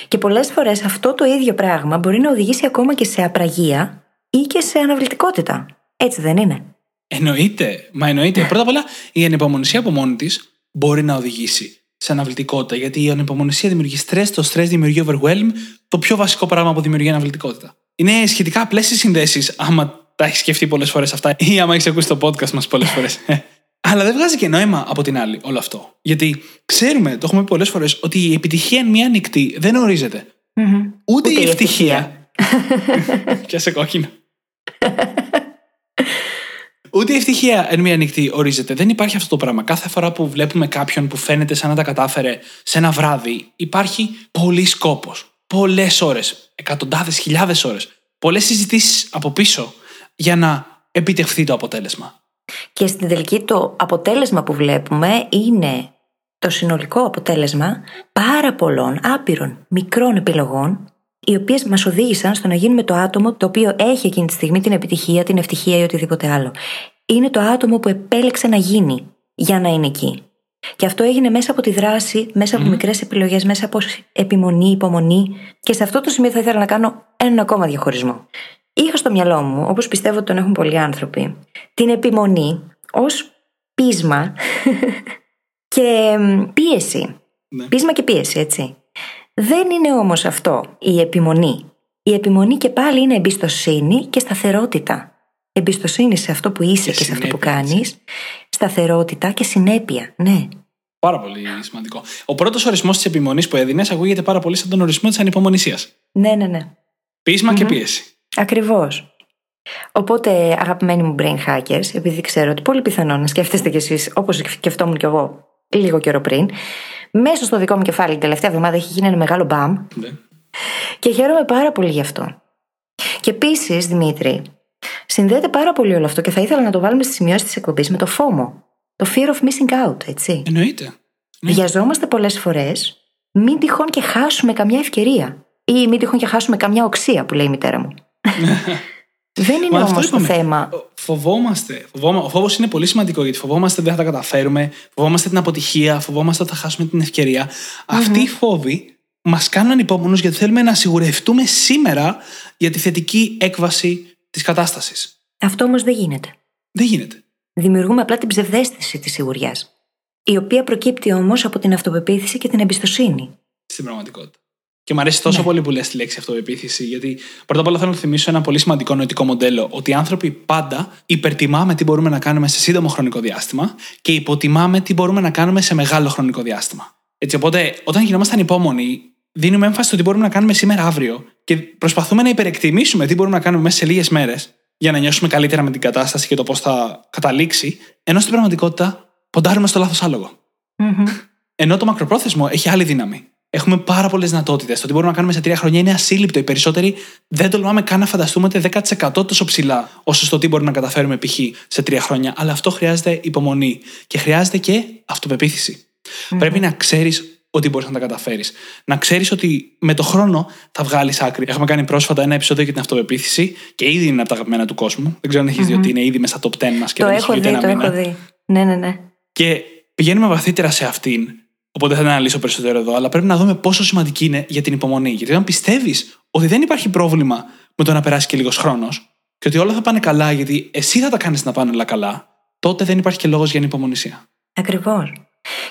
Και πολλές φορές αυτό το ίδιο πράγμα μπορεί να οδηγήσει ακόμα και σε απραγία ή και σε αναβλητικότητα. Έτσι δεν είναι. Εννοείται. Μα εννοείται. Πρώτα απ' όλα, η ανυπομονησία από μόνη της μπορεί να οδηγήσει σε αναβλητικότητα. Γιατί η ανυπομονησία δημιουργεί στρε, το στρε δημιουργεί overwhelm, το πιο βασικό πράγμα που δημιουργεί αναβλητικότητα. Είναι σχετικά απλές οι συνδέσεις, άμα τα έχεις σκεφτεί πολλές φορές αυτά ή άμα έχεις ακούσει το podcast μας πολλές φορές. Αλλά δεν βγάζει και νόημα από την άλλη όλο αυτό. Γιατί ξέρουμε, το έχουμε πει πολλές φορές, ότι η επιτυχία εν μία νυχτή δεν ορίζεται. Ούτε, η ευτυχία. Πιάσε κόκκινο. Ούτε η ευτυχία εν μία νυχτή ορίζεται. Δεν υπάρχει αυτό το πράγμα. Κάθε φορά που βλέπουμε κάποιον που φαίνεται σαν να τα κατάφερε σε ένα βράδυ, υπάρχει πολύ σκόπος. Πολλές ώρες. Εκατοντάδες χιλιάδες ώρες. Πολλές συζητήσεις από πίσω για να επιτευχθεί το αποτέλεσμα. Και στην τελική το αποτέλεσμα που βλέπουμε είναι το συνολικό αποτέλεσμα πάρα πολλών άπειρων μικρών επιλογών οι οποίες μας οδήγησαν στο να γίνουμε το άτομο το οποίο έχει εκείνη τη στιγμή την επιτυχία, την ευτυχία ή οτιδήποτε άλλο. Είναι το άτομο που επέλεξε να γίνει για να είναι εκεί. Και αυτό έγινε μέσα από τη δράση, μέσα από μικρές επιλογές, μέσα από επιμονή, υπομονή. Και σε αυτό το σημείο θα ήθελα να κάνω έναν ακόμα διαχωρισμό. Είχα στο μυαλό μου, όπως πιστεύω ότι τον έχουν πολλοί άνθρωποι, την επιμονή ως πείσμα και μ, πίεση. Ναι. Πείσμα και πίεση, έτσι. Δεν είναι όμως αυτό η επιμονή. Η επιμονή και πάλι είναι εμπιστοσύνη και σταθερότητα. Εμπιστοσύνη σε αυτό που είσαι Και και, σε αυτό που συνέπεια, έτσι. κάνεις. Σταθερότητα και συνέπεια, ναι. Πάρα πολύ σημαντικό. Ο πρώτος ορισμός της επιμονής που έδινες ακούγεται πάρα πολύ σαν τον ορισμό της ανυπομονησίας. Ναι, ναι, ναι. Πείσμα και πίεση. Ακριβώς. Οπότε, αγαπημένοι μου brain hackers, επειδή ξέρω ότι πολύ πιθανό να σκέφτεστε κι εσείς όπως σκεφτόμουν κι εγώ λίγο καιρό πριν, μέσα στο δικό μου κεφάλι την τελευταία εβδομάδα έχει γίνει ένα μεγάλο μπαμ Ναι. Και χαίρομαι πάρα πολύ γι' αυτό. Και επίσης, Δημήτρη, συνδέεται πάρα πολύ όλο αυτό και θα ήθελα να το βάλουμε στη σημειώση της εκπομπής με το FOMO. Το fear of missing out, έτσι. Εννοείται. Ναι. Βιαζόμαστε πολλές φορές μην τυχόν και χάσουμε καμιά ευκαιρία. Ή μην τυχόν και χάσουμε καμιά οξία, που λέει η μητέρα μου. Δεν είναι Μα αυτό όμω το είπαμε. θέμα. Φοβόμαστε. Φοβόμα... Ο φόβος είναι πολύ σημαντικό γιατί φοβόμαστε ότι δεν θα τα καταφέρουμε, φοβόμαστε την αποτυχία, φοβόμαστε ότι θα χάσουμε την ευκαιρία. Αυτοί οι φόβοι μας κάνουν ανυπόμονου γιατί θέλουμε να σιγουρευτούμε σήμερα για τη θετική έκβαση της κατάστασης. Αυτό όμως δεν γίνεται. Δεν γίνεται. Δημιουργούμε απλά την ψευδέστηση της σιγουριάς. Η οποία προκύπτει όμως από την αυτοπεποίθηση και την εμπιστοσύνη. Στην πραγματικότητα. Και μου αρέσει τόσο πολύ που λες τη λέξη αυτοπεποίθηση, γιατί πρώτα απ' όλα θέλω να θυμίσω ένα πολύ σημαντικό νοητικό μοντέλο. Ότι οι άνθρωποι πάντα υπερτιμάμε τι μπορούμε να κάνουμε σε σύντομο χρονικό διάστημα και υποτιμάμε τι μπορούμε να κάνουμε σε μεγάλο χρονικό διάστημα. Έτσι, οπότε, όταν γινόμαστε ανυπόμονοι, δίνουμε έμφαση στο τι μπορούμε να κάνουμε σήμερα αύριο και προσπαθούμε να υπερεκτιμήσουμε τι μπορούμε να κάνουμε μέσα σε λίγες μέρες για να νιώσουμε καλύτερα με την κατάσταση και το πώς θα καταλήξει, ενώ στην πραγματικότητα ποντάρουμε στο λάθος άλογο. Ενώ το μακροπρόθεσμο έχει άλλη δύναμη. Έχουμε πάρα πολλές δυνατότητες. Το τι μπορούμε να κάνουμε σε τρία χρόνια είναι ασύλληπτο. Οι περισσότεροι δεν τολμάμε καν να φανταστούμε ούτε 10% τόσο ψηλά όσο στο τι μπορούμε να καταφέρουμε π.χ. σε τρία χρόνια. Αλλά αυτό χρειάζεται υπομονή και χρειάζεται και αυτοπεποίθηση. Πρέπει να ξέρεις ότι μπορείς να τα καταφέρεις. Να ξέρεις ότι με το χρόνο θα βγάλεις άκρη. Έχουμε κάνει πρόσφατα ένα επεισόδιο για την αυτοπεποίθηση και ήδη είναι από τα αγαπημένα του κόσμου. Δεν ξέρω αν έχεις δει ότι είναι ήδη μέσα στα top 10 μας και Το δεν έχω έχει δει, ούτε το ένα μήνα. έχω δει. Ναι, ναι, ναι. Και πηγαίνουμε βαθύτερα σε αυτήν. Οπότε δεν θα αναλύσω περισσότερο εδώ, αλλά πρέπει να δούμε πόσο σημαντική είναι για την υπομονή. Γιατί όταν πιστεύεις ότι δεν υπάρχει πρόβλημα με το να περάσει και λίγος χρόνος και ότι όλα θα πάνε καλά γιατί εσύ θα τα κάνεις να πάνε όλα καλά, τότε δεν υπάρχει και λόγος για ανυπομονησία. Ακριβώς.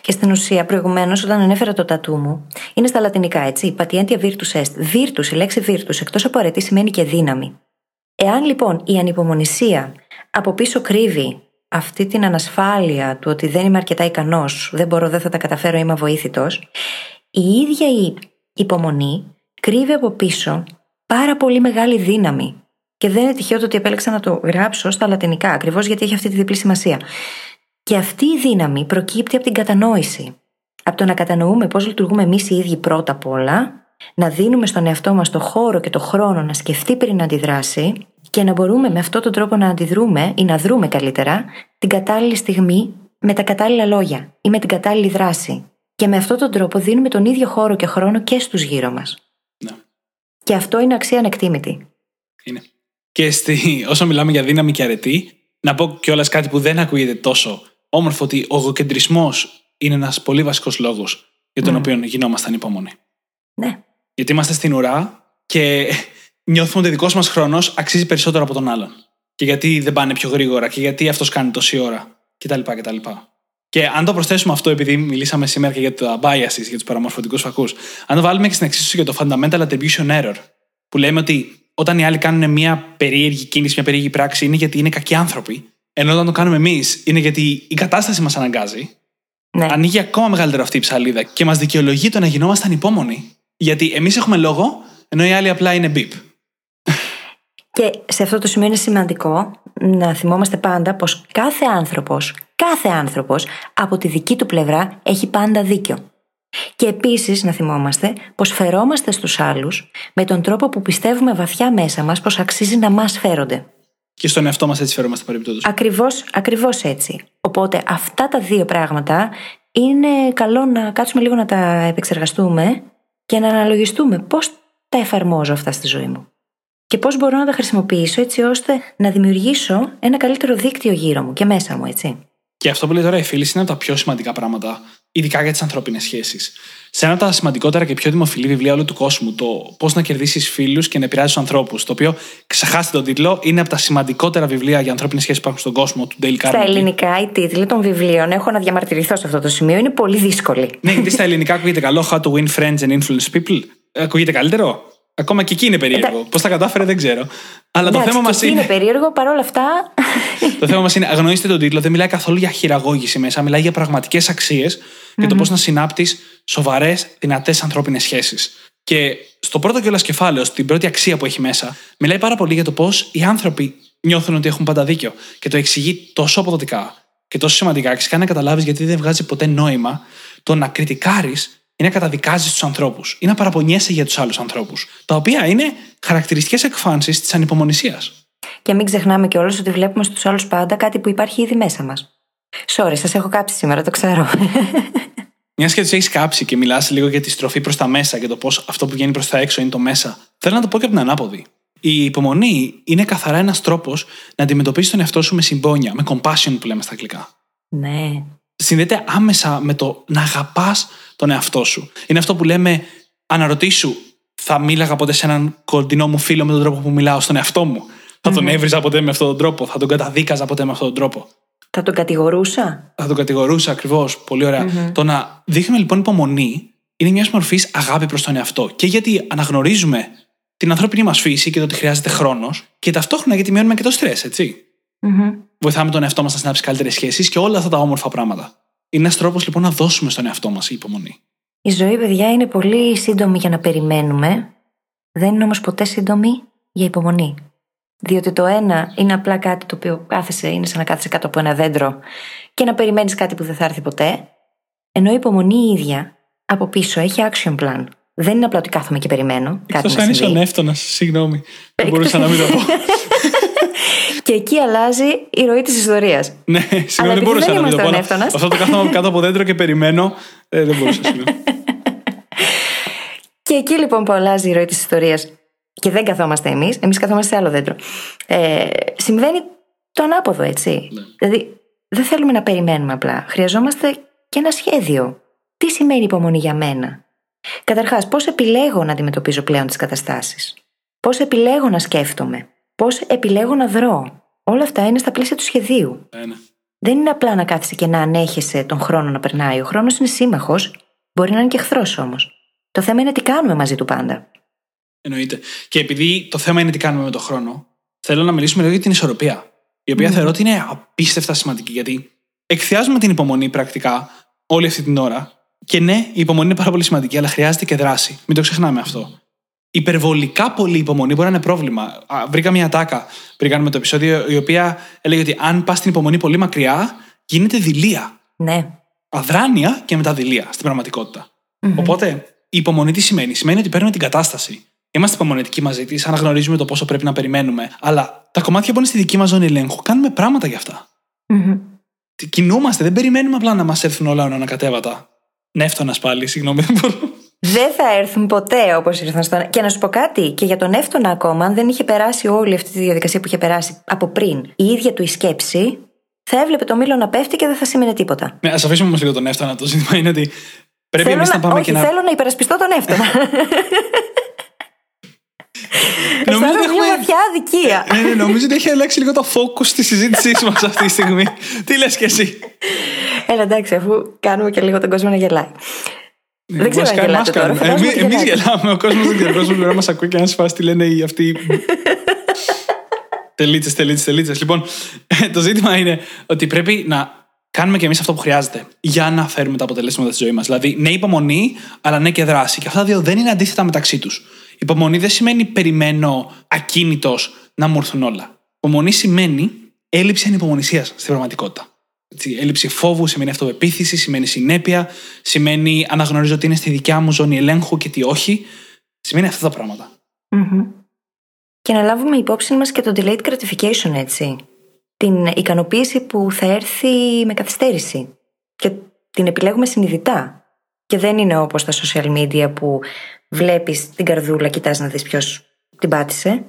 Και στην ουσία, προηγουμένως, όταν ανέφερα το τατού μου, είναι στα λατινικά, έτσι. Patientia virtus est. Virtus, η λέξη virtus, εκτός από αρετή, σημαίνει και δύναμη. Εάν λοιπόν η ανυπομονησία από πίσω κρύβει αυτή την ανασφάλεια του ότι δεν είμαι αρκετά ικανός, δεν μπορώ, δεν θα τα καταφέρω, είμαι αβοήθητος, η ίδια η υπομονή κρύβει από πίσω πάρα πολύ μεγάλη δύναμη. Και δεν είναι τυχαίο το ότι επέλεξα να το γράψω στα λατινικά, ακριβώς γιατί έχει αυτή τη διπλή σημασία. Και αυτή η δύναμη προκύπτει από την κατανόηση. Από το να κατανοούμε πώς λειτουργούμε εμείς οι ίδιοι πρώτα απ' όλα, να δίνουμε στον εαυτό μας το χώρο και το χρόνο να σκεφτεί πριν να αντιδράσει και να μπορούμε με αυτόν τον τρόπο να αντιδρούμε ή να δρούμε καλύτερα την κατάλληλη στιγμή με τα κατάλληλα λόγια ή με την κατάλληλη δράση. Και με αυτόν τον τρόπο δίνουμε τον ίδιο χώρο και χρόνο και στους γύρω μας. Ναι. Και αυτό είναι αξία ανεκτήμητη. Είναι. Και στη, όσο μιλάμε για δύναμη και αρετή, να πω κιόλας κάτι που δεν ακούγεται τόσο όμορφο ότι ο εγωκεντρισμό είναι ένας πολύ βασικός λόγος για τον οποίο γινόμασταν υπομονή. Ναι. Γιατί είμαστε στην ουρά και νιώθουμε ότι ο δικός μας χρόνος αξίζει περισσότερο από τον άλλον. Και γιατί δεν πάνε πιο γρήγορα και γιατί αυτός κάνει τόση ώρα κτλ. κτλ. Και αν το προσθέσουμε αυτό, επειδή μιλήσαμε σήμερα και για τα biases, για τους παραμορφωτικούς φακούς, αν το βάλουμε και στην εξίσωση για το fundamental attribution error, που λέμε ότι όταν οι άλλοι κάνουν μια περίεργη κίνηση, μια περίεργη πράξη, είναι γιατί είναι κακοί άνθρωποι, ενώ όταν το κάνουμε εμείς, είναι γιατί η κατάσταση μας αναγκάζει, ναι. ανοίγει ακόμα μεγαλύτερο αυτή η ψαλίδα και μας δικαιολογεί το να γινόμασταν υπόμονοι. Γιατί εμείς έχουμε λόγο, ενώ οι άλλοι απλά είναι μπίπ. Και σε αυτό το σημείο είναι σημαντικό να θυμόμαστε πάντα πως κάθε άνθρωπος, κάθε άνθρωπος από τη δική του πλευρά έχει πάντα δίκιο. Και επίσης να θυμόμαστε πως φερόμαστε στους άλλους με τον τρόπο που πιστεύουμε βαθιά μέσα μας πως αξίζει να μας φέρονται. Και στον εαυτό μας έτσι φερόμαστε παρεμπιπτόντως. Ακριβώς, ακριβώς έτσι. Οπότε αυτά τα δύο πράγματα είναι καλό να κάτσουμε λίγο να τα επεξεργαστούμε και να αναλογιστούμε πώς τα εφαρμόζω αυτά στη ζωή μου. Και πώς μπορώ να τα χρησιμοποιήσω έτσι ώστε να δημιουργήσω ένα καλύτερο δίκτυο γύρω μου και μέσα μου, έτσι. Και αυτό που λέει τώρα η φίλη είναι από τα πιο σημαντικά πράγματα, ειδικά για τις ανθρώπινες σχέσεις. Σε ένα από τα σημαντικότερα και πιο δημοφιλή βιβλία όλου του κόσμου, το Πώς να κερδίσεις φίλους και να επηρεάζεις τους ανθρώπους, το οποίο ξεχάστε τον τίτλο, είναι από τα σημαντικότερα βιβλία για ανθρώπινες σχέσεις που υπάρχουν στον κόσμο, του Dale Carnegie. Στα ελληνικά, οι τίτλοι των βιβλίων, έχω να διαμαρτυρηθώ σε αυτό το σημείο, είναι πολύ δύσκολοι. ναι, γιατί στα ελληνικά ακούγεται καλό, How to win friends and influence people. Ακούγεται καλύτερο; Ακόμα και εκεί είναι περίεργο. Πώς τα κατάφερε δεν ξέρω. Αλλά το θέμα μας είναι. Είναι περίεργο, παρόλα αυτά. το θέμα μας είναι, αγνοήστε τον τίτλο, δεν μιλάει καθόλου για χειραγώγηση μέσα. Μιλάει για πραγματικές αξίες και το πώς να συνάπτεις σοβαρές, δυνατές ανθρώπινες σχέσεις. Και στο πρώτο κιόλας κεφάλαιος, στην πρώτη αξία που έχει μέσα, μιλάει πάρα πολύ για το πώς οι άνθρωποι νιώθουν ότι έχουν πάντα δίκιο. Και το εξηγεί τόσο αποδοτικά και τόσο σημαντικά και κάνει να καταλάβεις γιατί δεν βγάζει ποτέ νόημα το να κριτικάρεις ή να καταδικάζεις τους ανθρώπους ή να παραπονιέσαι για τους άλλους ανθρώπους. Τα οποία είναι χαρακτηριστικές εκφάνσεις της ανυπομονησίας. Και μην ξεχνάμε κιόλας ότι βλέπουμε στους άλλους πάντα κάτι που υπάρχει ήδη μέσα μας. Sorry, σας έχω κάψει σήμερα, το ξέρω. Μιας και τους έχεις κάψει και μιλάς λίγο για τη στροφή προς τα μέσα και το πώς αυτό που βγαίνει προς τα έξω είναι το μέσα, θέλω να το πω και από την ανάποδη. Η υπομονή είναι καθαρά ένας τρόπος να αντιμετωπίσεις τον εαυτό σου με συμπόνια, με compassion που λέμε στα αγγλικά. Ναι. Συνδέεται άμεσα με το να αγαπάς τον εαυτό σου. Είναι αυτό που λέμε, αναρωτήσου, θα μίλαγα ποτέ σε έναν κοντινό μου φίλο με τον τρόπο που μιλάω στον εαυτό μου; Θα τον έβριζα ποτέ με αυτόν τον τρόπο; Θα τον καταδίκαζα ποτέ με αυτόν τον τρόπο; Θα τον κατηγορούσα; Θα τον κατηγορούσα ακριβώς. Πολύ Το να δείχνουμε λοιπόν υπομονή είναι μια μορφή αγάπη προς τον εαυτό. Και γιατί αναγνωρίζουμε την ανθρώπινη μας φύση και το ότι χρειάζεται χρόνος, και ταυτόχρονα γιατί μειώνουμε και το στρε, ετσι Βοηθάμε τον εαυτό μας να συνάψει καλύτερες σχέσεις και όλα αυτά τα όμορφα πράγματα. Είναι ένας τρόπος λοιπόν να δώσουμε στον εαυτό μας η υπομονή. Η ζωή, παιδιά, είναι πολύ σύντομη για να περιμένουμε. Δεν είναι όμως ποτέ σύντομη για υπομονή. Διότι το ένα είναι απλά κάτι το οποίο κάθεσαι, είναι σαν να κάθεσαι κάτω από ένα δέντρο και να περιμένεις κάτι που δεν θα έρθει ποτέ. Ενώ η υπομονή η ίδια από πίσω έχει action plan. Δεν είναι απλά ότι κάθομαι και περιμένω. Εκτός αν είσαι ονεύτονα, συγγνώμη. Δεν μπορούσα να μην το πω. Και εκεί αλλάζει η ροή της ιστορίας. Ναι, συγγνώμη, δεν μπορούσα να μην το πω. Αυτό το κάθομαι κάτω από δέντρο και περιμένω. Ε, δεν μπορούσα, συγγνώμη. Και εκεί λοιπόν που αλλάζει η ροή της ιστορίας και δεν καθόμαστε εμείς, εμείς καθόμαστε σε άλλο δέντρο. Ε, συμβαίνει το ανάποδο, έτσι. Ναι. Δηλαδή, δεν θέλουμε να περιμένουμε απλά. Χρειαζόμαστε και ένα σχέδιο. Τι σημαίνει υπομονή για μένα; Καταρχάς, πώς επιλέγω να αντιμετωπίζω πλέον τις καταστάσεις; Πώς επιλέγω να σκέφτομαι; Πώς επιλέγω να δρώ. Όλα αυτά είναι στα πλαίσια του σχεδίου. Ναι, ναι. δεν είναι απλά να κάθεσαι και να ανέχεσαι τον χρόνο να περνάει. Ο χρόνος είναι σύμμαχος, μπορεί να είναι και εχθρός όμως. Το θέμα είναι τι κάνουμε μαζί του πάντα. Εννοείται. Και επειδή το θέμα είναι τι κάνουμε με τον χρόνο, θέλω να μιλήσουμε λίγο για την ισορροπία. Η οποία θεωρώ ότι είναι απίστευτα σημαντική. Γιατί εκθιάζουμε την υπομονή πρακτικά όλη αυτή την ώρα. Και ναι, η υπομονή είναι πάρα πολύ σημαντική, αλλά χρειάζεται και δράση. Μην το ξεχνάμε αυτό. Υπερβολικά πολύ υπομονή μπορεί να είναι πρόβλημα. Α, βρήκα μια τάκα πριν κάνουμε το επεισόδιο, η οποία έλεγε ότι αν πας την υπομονή πολύ μακριά, γίνεται δειλία. Ναι. Αδράνεια και μετά δειλία στην πραγματικοτητα Οπότε, η υπομονή τι σημαίνει; Σημαίνει ότι παίρνουμε την κατάσταση. Είμαστε υπομονετικοί μαζί της, αναγνωρίζουμε το πόσο πρέπει να περιμένουμε. Αλλά τα κομμάτια που είναι στη δική μας ζώνη ελέγχου κάνουμε πράγματα γι' αυτά. Μμμ. Κινούμαστε, δεν περιμένουμε απλά να μας έρθουν όλα ανακατέβατα. Νεύτωνα πάλι, συγγνώμη, δεν μπορώ. Δεν θα έρθουν ποτέ όπως ήρθαν στον. Και να σου πω κάτι, και για τον Εύτονα ακόμα, αν δεν είχε περάσει όλη αυτή τη διαδικασία που είχε περάσει από πριν, η ίδια του η σκέψη, θα έβλεπε το μήλο να πέφτει και δεν θα σήμαινε τίποτα. Ναι, ας αφήσουμε όμως λίγο τον Εύτωνα. Το ζήτημα είναι ότι πρέπει θέλω εμείς να, πάμε όχι, και να. θέλω να υπερασπιστώ τον Εύτονα. Νομίζω ότι Αισθάνομαι μια έχουμε- βαθιά αδικία. Ναι, ναι, νομίζω ότι έχει αλλάξει λίγο το focus της συζήτησής μας αυτή τη στιγμή. Τι λες κι εσύ; Έλα εντάξει, αφού κάνουμε και λίγο τον κόσμο να γελάει. Δεν ξέρω αν Βασικά, γελάτε εμάς τώρα. κάνουμε. φαντάζομαι Εμείς- ότι Εμείς γελάτε. γελάμε. Ο κόσμος δεν ξέρει. Ο κόσμος μπορεί να μας ακούει και να σε φάσει τι λένε οι αυτοί. Τελίτσες, τελίτσες, τελίτσες. Λοιπόν, το ζήτημα είναι ότι πρέπει να κάνουμε και εμείς αυτό που χρειάζεται για να φέρουμε τα αποτελέσματα στη ζωή μας. Δηλαδή, ναι, υπομονή, αλλά ναι και δράση. Και αυτά τα δύο δεν είναι αντίθετα μεταξύ τους. Υπομονή δεν σημαίνει περιμένω ακίνητος να μου έρθουν όλα. Υπομονή σημαίνει έλλειψη ανυπομονησίας στην πραγματικότητα. Έτσι, έλλειψη φόβου σημαίνει αυτοπεποίθηση, σημαίνει συνέπεια, σημαίνει αναγνωρίζω ότι είναι στη δικιά μου ζώνη ελέγχου και τι όχι. Σημαίνει αυτά τα πράγματα. Μμμ. Και να λάβουμε υπόψη μας και το delayed gratification, έτσι. Την ικανοποίηση που θα έρθει με καθυστέρηση. Και την επιλέγουμε συνειδητά. Και δεν είναι όπως τα social media που βλέπεις την καρδούλα, κοιτάς να δεις ποιος την πάτησε.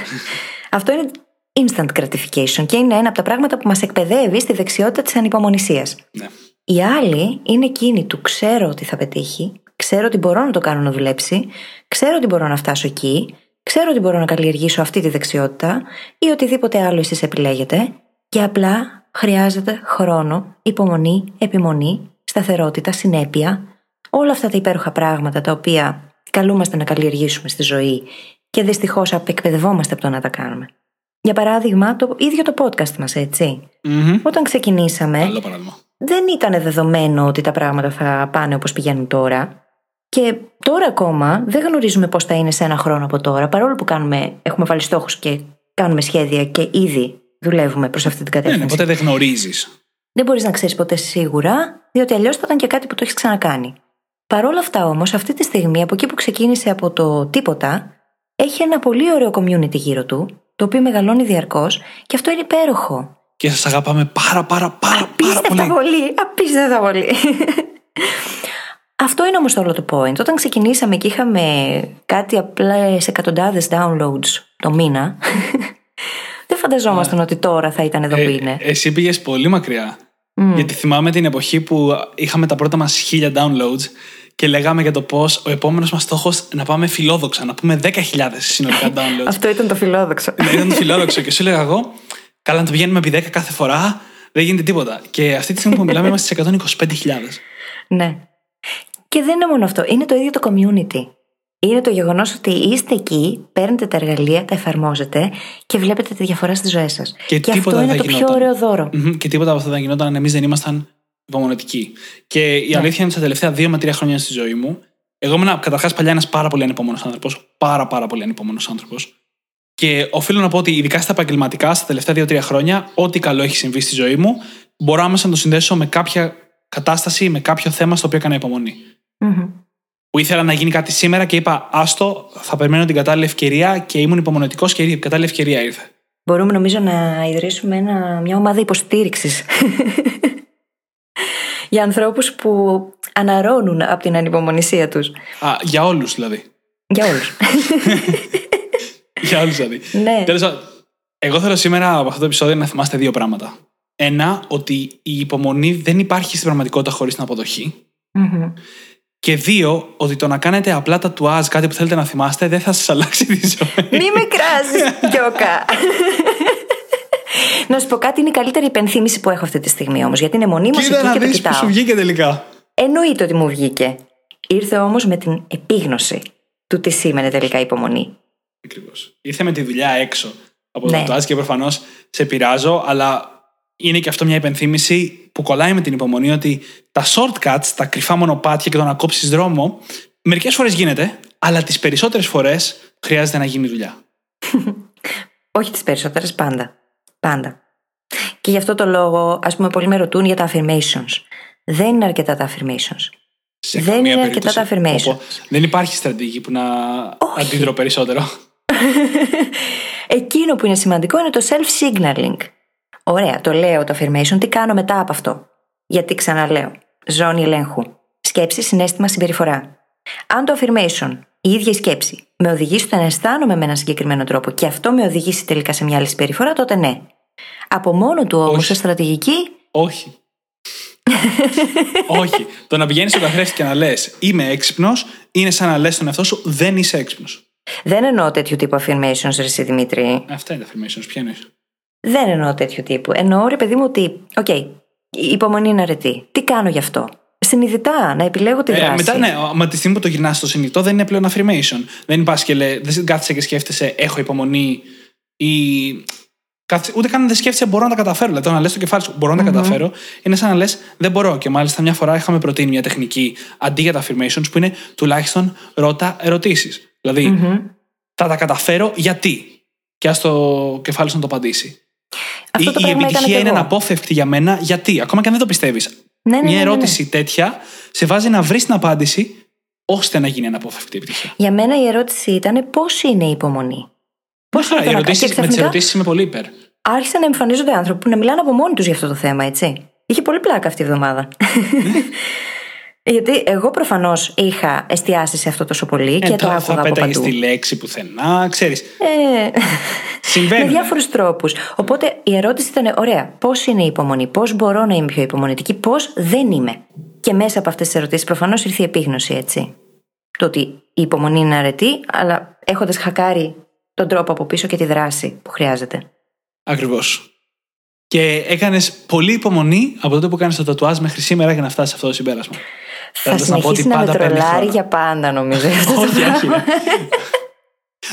Αυτό είναι instant gratification και είναι ένα από τα πράγματα που μας εκπαιδεύει στη δεξιότητα της ανυπομονησίας. Ναι. Η άλλη είναι εκείνη του ξέρω ότι θα πετύχει, ξέρω ότι μπορώ να το κάνω να δουλέψει, ξέρω ότι μπορώ να φτάσω εκεί, ξέρω ότι μπορώ να καλλιεργήσω αυτή τη δεξιότητα ή οτιδήποτε άλλο εσείς επιλέγετε και απλά χρειάζεται χρόνο, υπομονή, επιμονή, σταθερότητα, συνέπεια, όλα αυτά τα υπέροχα πράγματα τα οποία καλούμαστε να καλλιεργήσουμε στη ζωή και δυστυχώς απεκπαιδευόμαστε από το να τα κάνουμε. Για παράδειγμα, το ίδιο το podcast μας, έτσι. Μμμ. Όταν ξεκινήσαμε, Άλλο παράδειγμα. δεν ήταν δεδομένο ότι τα πράγματα θα πάνε όπως πηγαίνουν τώρα. Και τώρα ακόμα δεν γνωρίζουμε πώς θα είναι σε ένα χρόνο από τώρα, παρόλο που κάνουμε, έχουμε βάλει στόχους και κάνουμε σχέδια και ήδη δουλεύουμε προς αυτή την Ναι, ναι, κατεύθυνση. ποτέ δεν γνωρίζεις. Δεν μπορείς να ξέρεις ποτέ σίγουρα, διότι αλλιώς θα ήταν και κάτι που το έχεις ξανακάνει. Παρ' όλα αυτά όμως, αυτή τη στιγμή, από εκεί που ξεκίνησε από το τίποτα, έχει ένα πολύ ωραίο community γύρω του, το οποίο μεγαλώνει διαρκώς και αυτό είναι υπέροχο. Και σας αγαπάμε πάρα, πάρα, πάρα, πάρα Απίστευτα πολύ. πολύ. Απίστευτα πολύ. Αυτό είναι όμως το όλο το point. Όταν ξεκινήσαμε και είχαμε κάτι απλά σε εκατοντάδες downloads το μήνα, δεν φανταζόμασταν ότι τώρα θα ήταν εδώ που Ε, είναι. εσύ πήγες πολύ μακριά. Μμ. Γιατί θυμάμαι την εποχή που είχαμε τα πρώτα μας χίλια downloads και λέγαμε για το πώς ο επόμενος μας στόχος να πάμε φιλόδοξα, να πούμε 10.000 συνολικά downloads. Αυτό ήταν το φιλόδοξο. ναι, ήταν το φιλόδοξο. Και σου έλεγα εγώ, καλά να το πηγαίνουμε επί 10 κάθε φορά, δεν γίνεται τίποτα. Και αυτή τη στιγμή που μιλάμε είμαστε σε 125.000. ναι. Και δεν είναι μόνο αυτό. Είναι το ίδιο το community. Είναι το γεγονός ότι είστε εκεί, παίρνετε τα εργαλεία, τα εφαρμόζετε και βλέπετε τη διαφορά στις ζωές σας. Και Και, τίποτα αυτό είναι δεν το πιο γινόταν. ωραίο δώρο. Μμμ, και τίποτα από αυτά δεν γινόταν αν εμείς δεν ήμασταν υπομονετικοί. Και η αλήθεια είναι στα τελευταία δύο με τρία χρόνια στη ζωή μου, εγώ ήμουν καταρχάς παλιά ένας πάρα πολύ ανυπόμονο άνθρωπος. Πάρα, πάρα πολύ ανυπόμονο άνθρωπος. Και οφείλω να πω ότι ειδικά στα επαγγελματικά, στα τελευταία δύο-τρία χρόνια, ό,τι καλό έχει συμβεί στη ζωή μου, μπορώ άμεσα να το συνδέσω με κάποια κατάσταση, με κάποιο θέμα στο οποίο έκανα υπομονή. Μμμ. Που ήθελα να γίνει κάτι σήμερα και είπα, Άστο, θα περιμένω την κατάλληλη ευκαιρία και ήμουν υπομονετικός και η κατάλληλη ευκαιρία ήρθε. Μπορούμε νομίζω να ιδρύσουμε ένα, μια ομάδα υποστήριξης για ανθρώπους που αναρώνουν από την ανυπομονησία τους. Α, για όλους δηλαδή. Για όλους. Για όλους δηλαδή. ναι. Τέλος πάντων, εγώ θέλω σήμερα από αυτό το επεισόδιο να θυμάστε δύο πράγματα. Ένα, ότι η υπομονή δεν υπάρχει στην πραγματικότητα χωρίς την αποδοχή. Μμμ. Και δύο, ότι το να κάνετε απλά τα τουάζ κάτι που θέλετε να θυμάστε δεν θα σας αλλάξει τη ζωή. Μη με κράζεις, Γιώκα. Να σου πω κάτι, είναι η καλύτερη υπενθύμηση που έχω αυτή τη στιγμή όμως. Γιατί είναι μονίμως εκεί Κοίτα να και το δεις που κοιτάω. σου βγήκε τελικά. Εννοείται ότι μου βγήκε. Ήρθε όμως με την επίγνωση του τι σήμαινε τελικά η υπομονή. Ακριβώς. Ήρθε με τη δουλειά έξω από το Ναι. τατουάζ και προφανώς σε πειράζω, αλλά είναι και αυτό μια υπενθύμηση που κολλάει με την υπομονή ότι τα shortcuts, τα κρυφά μονοπάτια και το να κόψεις δρόμο, μερικές φορές γίνεται, αλλά τις περισσότερες φορές χρειάζεται να γίνει δουλειά. Όχι τις περισσότερες, πάντα. Πάντα. Και γι' αυτό το λόγο, ας πούμε, πολλοί με ρωτούν για τα affirmations. Δεν είναι αρκετά τα affirmations. Σε Δεν καμία είναι αρκετά τα περίπτωση. affirmations. Όπω, δεν υπάρχει στρατηγική που να Όχι. αντιδρώ περισσότερο. Εκείνο που είναι σημαντικό είναι το self-signaling. Ωραία, το λέω το affirmation, τι κάνω μετά από αυτό; Γιατί ξαναλέω, ζώνη ελέγχου. Σκέψη, συνέστημα, συμπεριφορά. Αν το affirmation, η ίδια η σκέψη, με οδηγήσει στο να αισθάνομαι με έναν συγκεκριμένο τρόπο και αυτό με οδηγήσει τελικά σε μια άλλη συμπεριφορά, τότε ναι. Από μόνο του όμως, Όχι. σε στρατηγική, Όχι. Όχι. Το να πηγαίνεις στον καθρέφτη και να λες Είμαι έξυπνος είναι σαν να λες στον εαυτό σου Δεν είσαι έξυπνος. δεν εννοώ τέτοιου τύπου affirmations, ρε εσύ Δημήτρη. Αυτά είναι τα affirmations. Ποια εννοείς; Δεν εννοώ τέτοιου τύπου. Εννοώ, ρε παιδί μου, ότι, οκ, η υπομονή είναι αρετή. Τι κάνω γι' αυτό; Συνειδητά, να επιλέγω τη δράση. Ε, μετά, ναι, μα τη στιγμή που το γυρνάς στο συνειδητό δεν είναι πλέον affirmation. Δεν πας και λέει, δεν κάθεσαι και σκέφτεσαι, έχω υπομονή ή. κάθεσαι- Ούτε καν δεν σκέφτεσαι, μπορώ να τα καταφέρω. Δηλαδή, το να λες στο κεφάλι σου, μπορώ να τα καταφέρω, είναι σαν να λες, δεν μπορώ. Και μάλιστα μια φορά είχαμε προτείνει μια τεχνική αντί για τα affirmations που είναι τουλάχιστον ρώτα ερωτήσεις. δηλαδη θα τα καταφέρω γιατί; Και ας το κεφάλι σου να το απαντήσει. Αυτό η, το η πράγμα έκανα επιτυχία κι είναι εγώ. αναπόφευκτη για μένα γιατί; Ακόμα και αν δεν το πιστεύεις. Ναι, ναι, ναι, Μια ναι, ναι. ερώτηση τέτοια σε βάζει να βρεις την απάντηση ώστε να γίνει αναπόφευκτη η επιτυχία. Για μένα η ερώτηση ήταν πώς είναι η υπομονή. Πώς Άρα, οι ερωτήσεις, με τις ξαφνικά ερωτήσεις είμαι πολύ υπέρ. άρχισαν να εμφανίζονται άνθρωποι που να μιλάνε από μόνοι τους για αυτό το θέμα, έτσι. Είχε πολύ πλάκα αυτή η εβδομάδα. Γιατί εγώ προφανώς είχα εστιάσει σε αυτό τόσο πολύ και Ε, το θα- άκουγα θα από πέταγες παντού. τη λέξη πουθενά, ξέρεις. Ε, Συμβαίνει. με διάφορους τρόπους. Οπότε η ερώτηση ήταν: Ωραία, πώς είναι η υπομονή, πώς μπορώ να είμαι πιο υπομονετική, πώς δεν είμαι. Και μέσα από αυτές τις ερωτήσεις προφανώς ήρθε η επίγνωση, έτσι. Το ότι η υπομονή είναι αρετή, αλλά έχοντας χακάρει τον τρόπο από πίσω και τη δράση που χρειάζεται. Ακριβώς. Και έκανες πολύ υπομονή από τότε που έκανε το τατουάζ μέχρι σήμερα για να φτάσεις σε αυτό το συμπέρασμα. Θα Θέλοντας πω ότι συνεχίσει να με πάντα παίρνεις τρολάρει χρόνο. για πάντα, νομίζω. αυτό το όχι, πράγμα. όχι.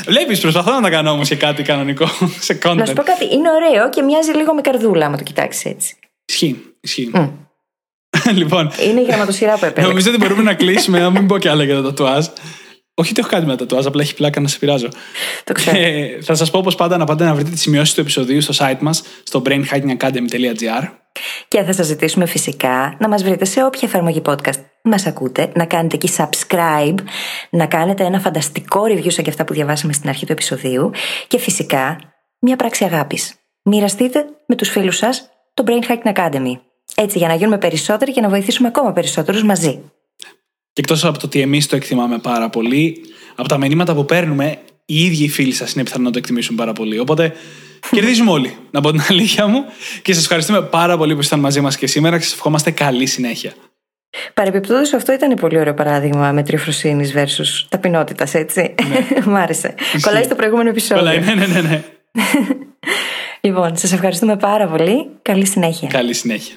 Βλέπεις, προσπαθώ να τα κάνω όμως και κάτι κανονικό σε content. Να σου πω κάτι, είναι ωραίο και μοιάζει λίγο με καρδούλα, άμα το κοιτάξεις έτσι. Ισχύει. ισχύει. λοιπόν, Είναι η γραμματοσυρά που επέλεξα. νομίζω ότι μπορούμε να κλείσουμε, να μην πω κι άλλα για το τατουάζ. Όχι ότι έχω κάτι με τα τατουάζ, απλά έχει πλάκα να σε πειράζω. Το ξέρω. Και θα σας πω όπως πάντα να πάτε να βρείτε τις σημειώσεις του επεισοδίου στο site μας, στο brainhackingacademy.gr. Και θα σας ζητήσουμε φυσικά να μας βρείτε σε όποια εφαρμογή podcast μας ακούτε, να κάνετε εκεί subscribe, να κάνετε ένα φανταστικό review σαν και αυτά που διαβάσαμε στην αρχή του επεισοδίου και φυσικά μια πράξη αγάπης. Μοιραστείτε με τους φίλους σας το Brain Hacking Academy. Έτσι για να γίνουμε περισσότεροι και να βοηθήσουμε ακόμα περισσότερους μαζί. Και εκτός από το ότι εμείς το εκτιμάμε πάρα πολύ, από τα μηνύματα που παίρνουμε, οι ίδιοι οι φίλοι σας είναι πιθανό να το εκτιμήσουν πάρα πολύ. Οπότε κερδίζουμε όλοι, να πω την αλήθεια μου. Και σας ευχαριστούμε πάρα πολύ που ήσασταν μαζί μας και σήμερα και σας ευχόμαστε καλή συνέχεια. Παρεμπιπτόντως αυτό ήταν πολύ ωραίο παράδειγμα μετριοφροσύνης versus ταπεινότητας, έτσι. Μ' άρεσε. Κολλάει στο προηγούμενο επεισόδιο. Καλά, ναι, ναι, ναι, ναι. Λοιπόν, σας ευχαριστούμε πάρα πολύ. Καλή συνέχεια. Καλή συνέχεια.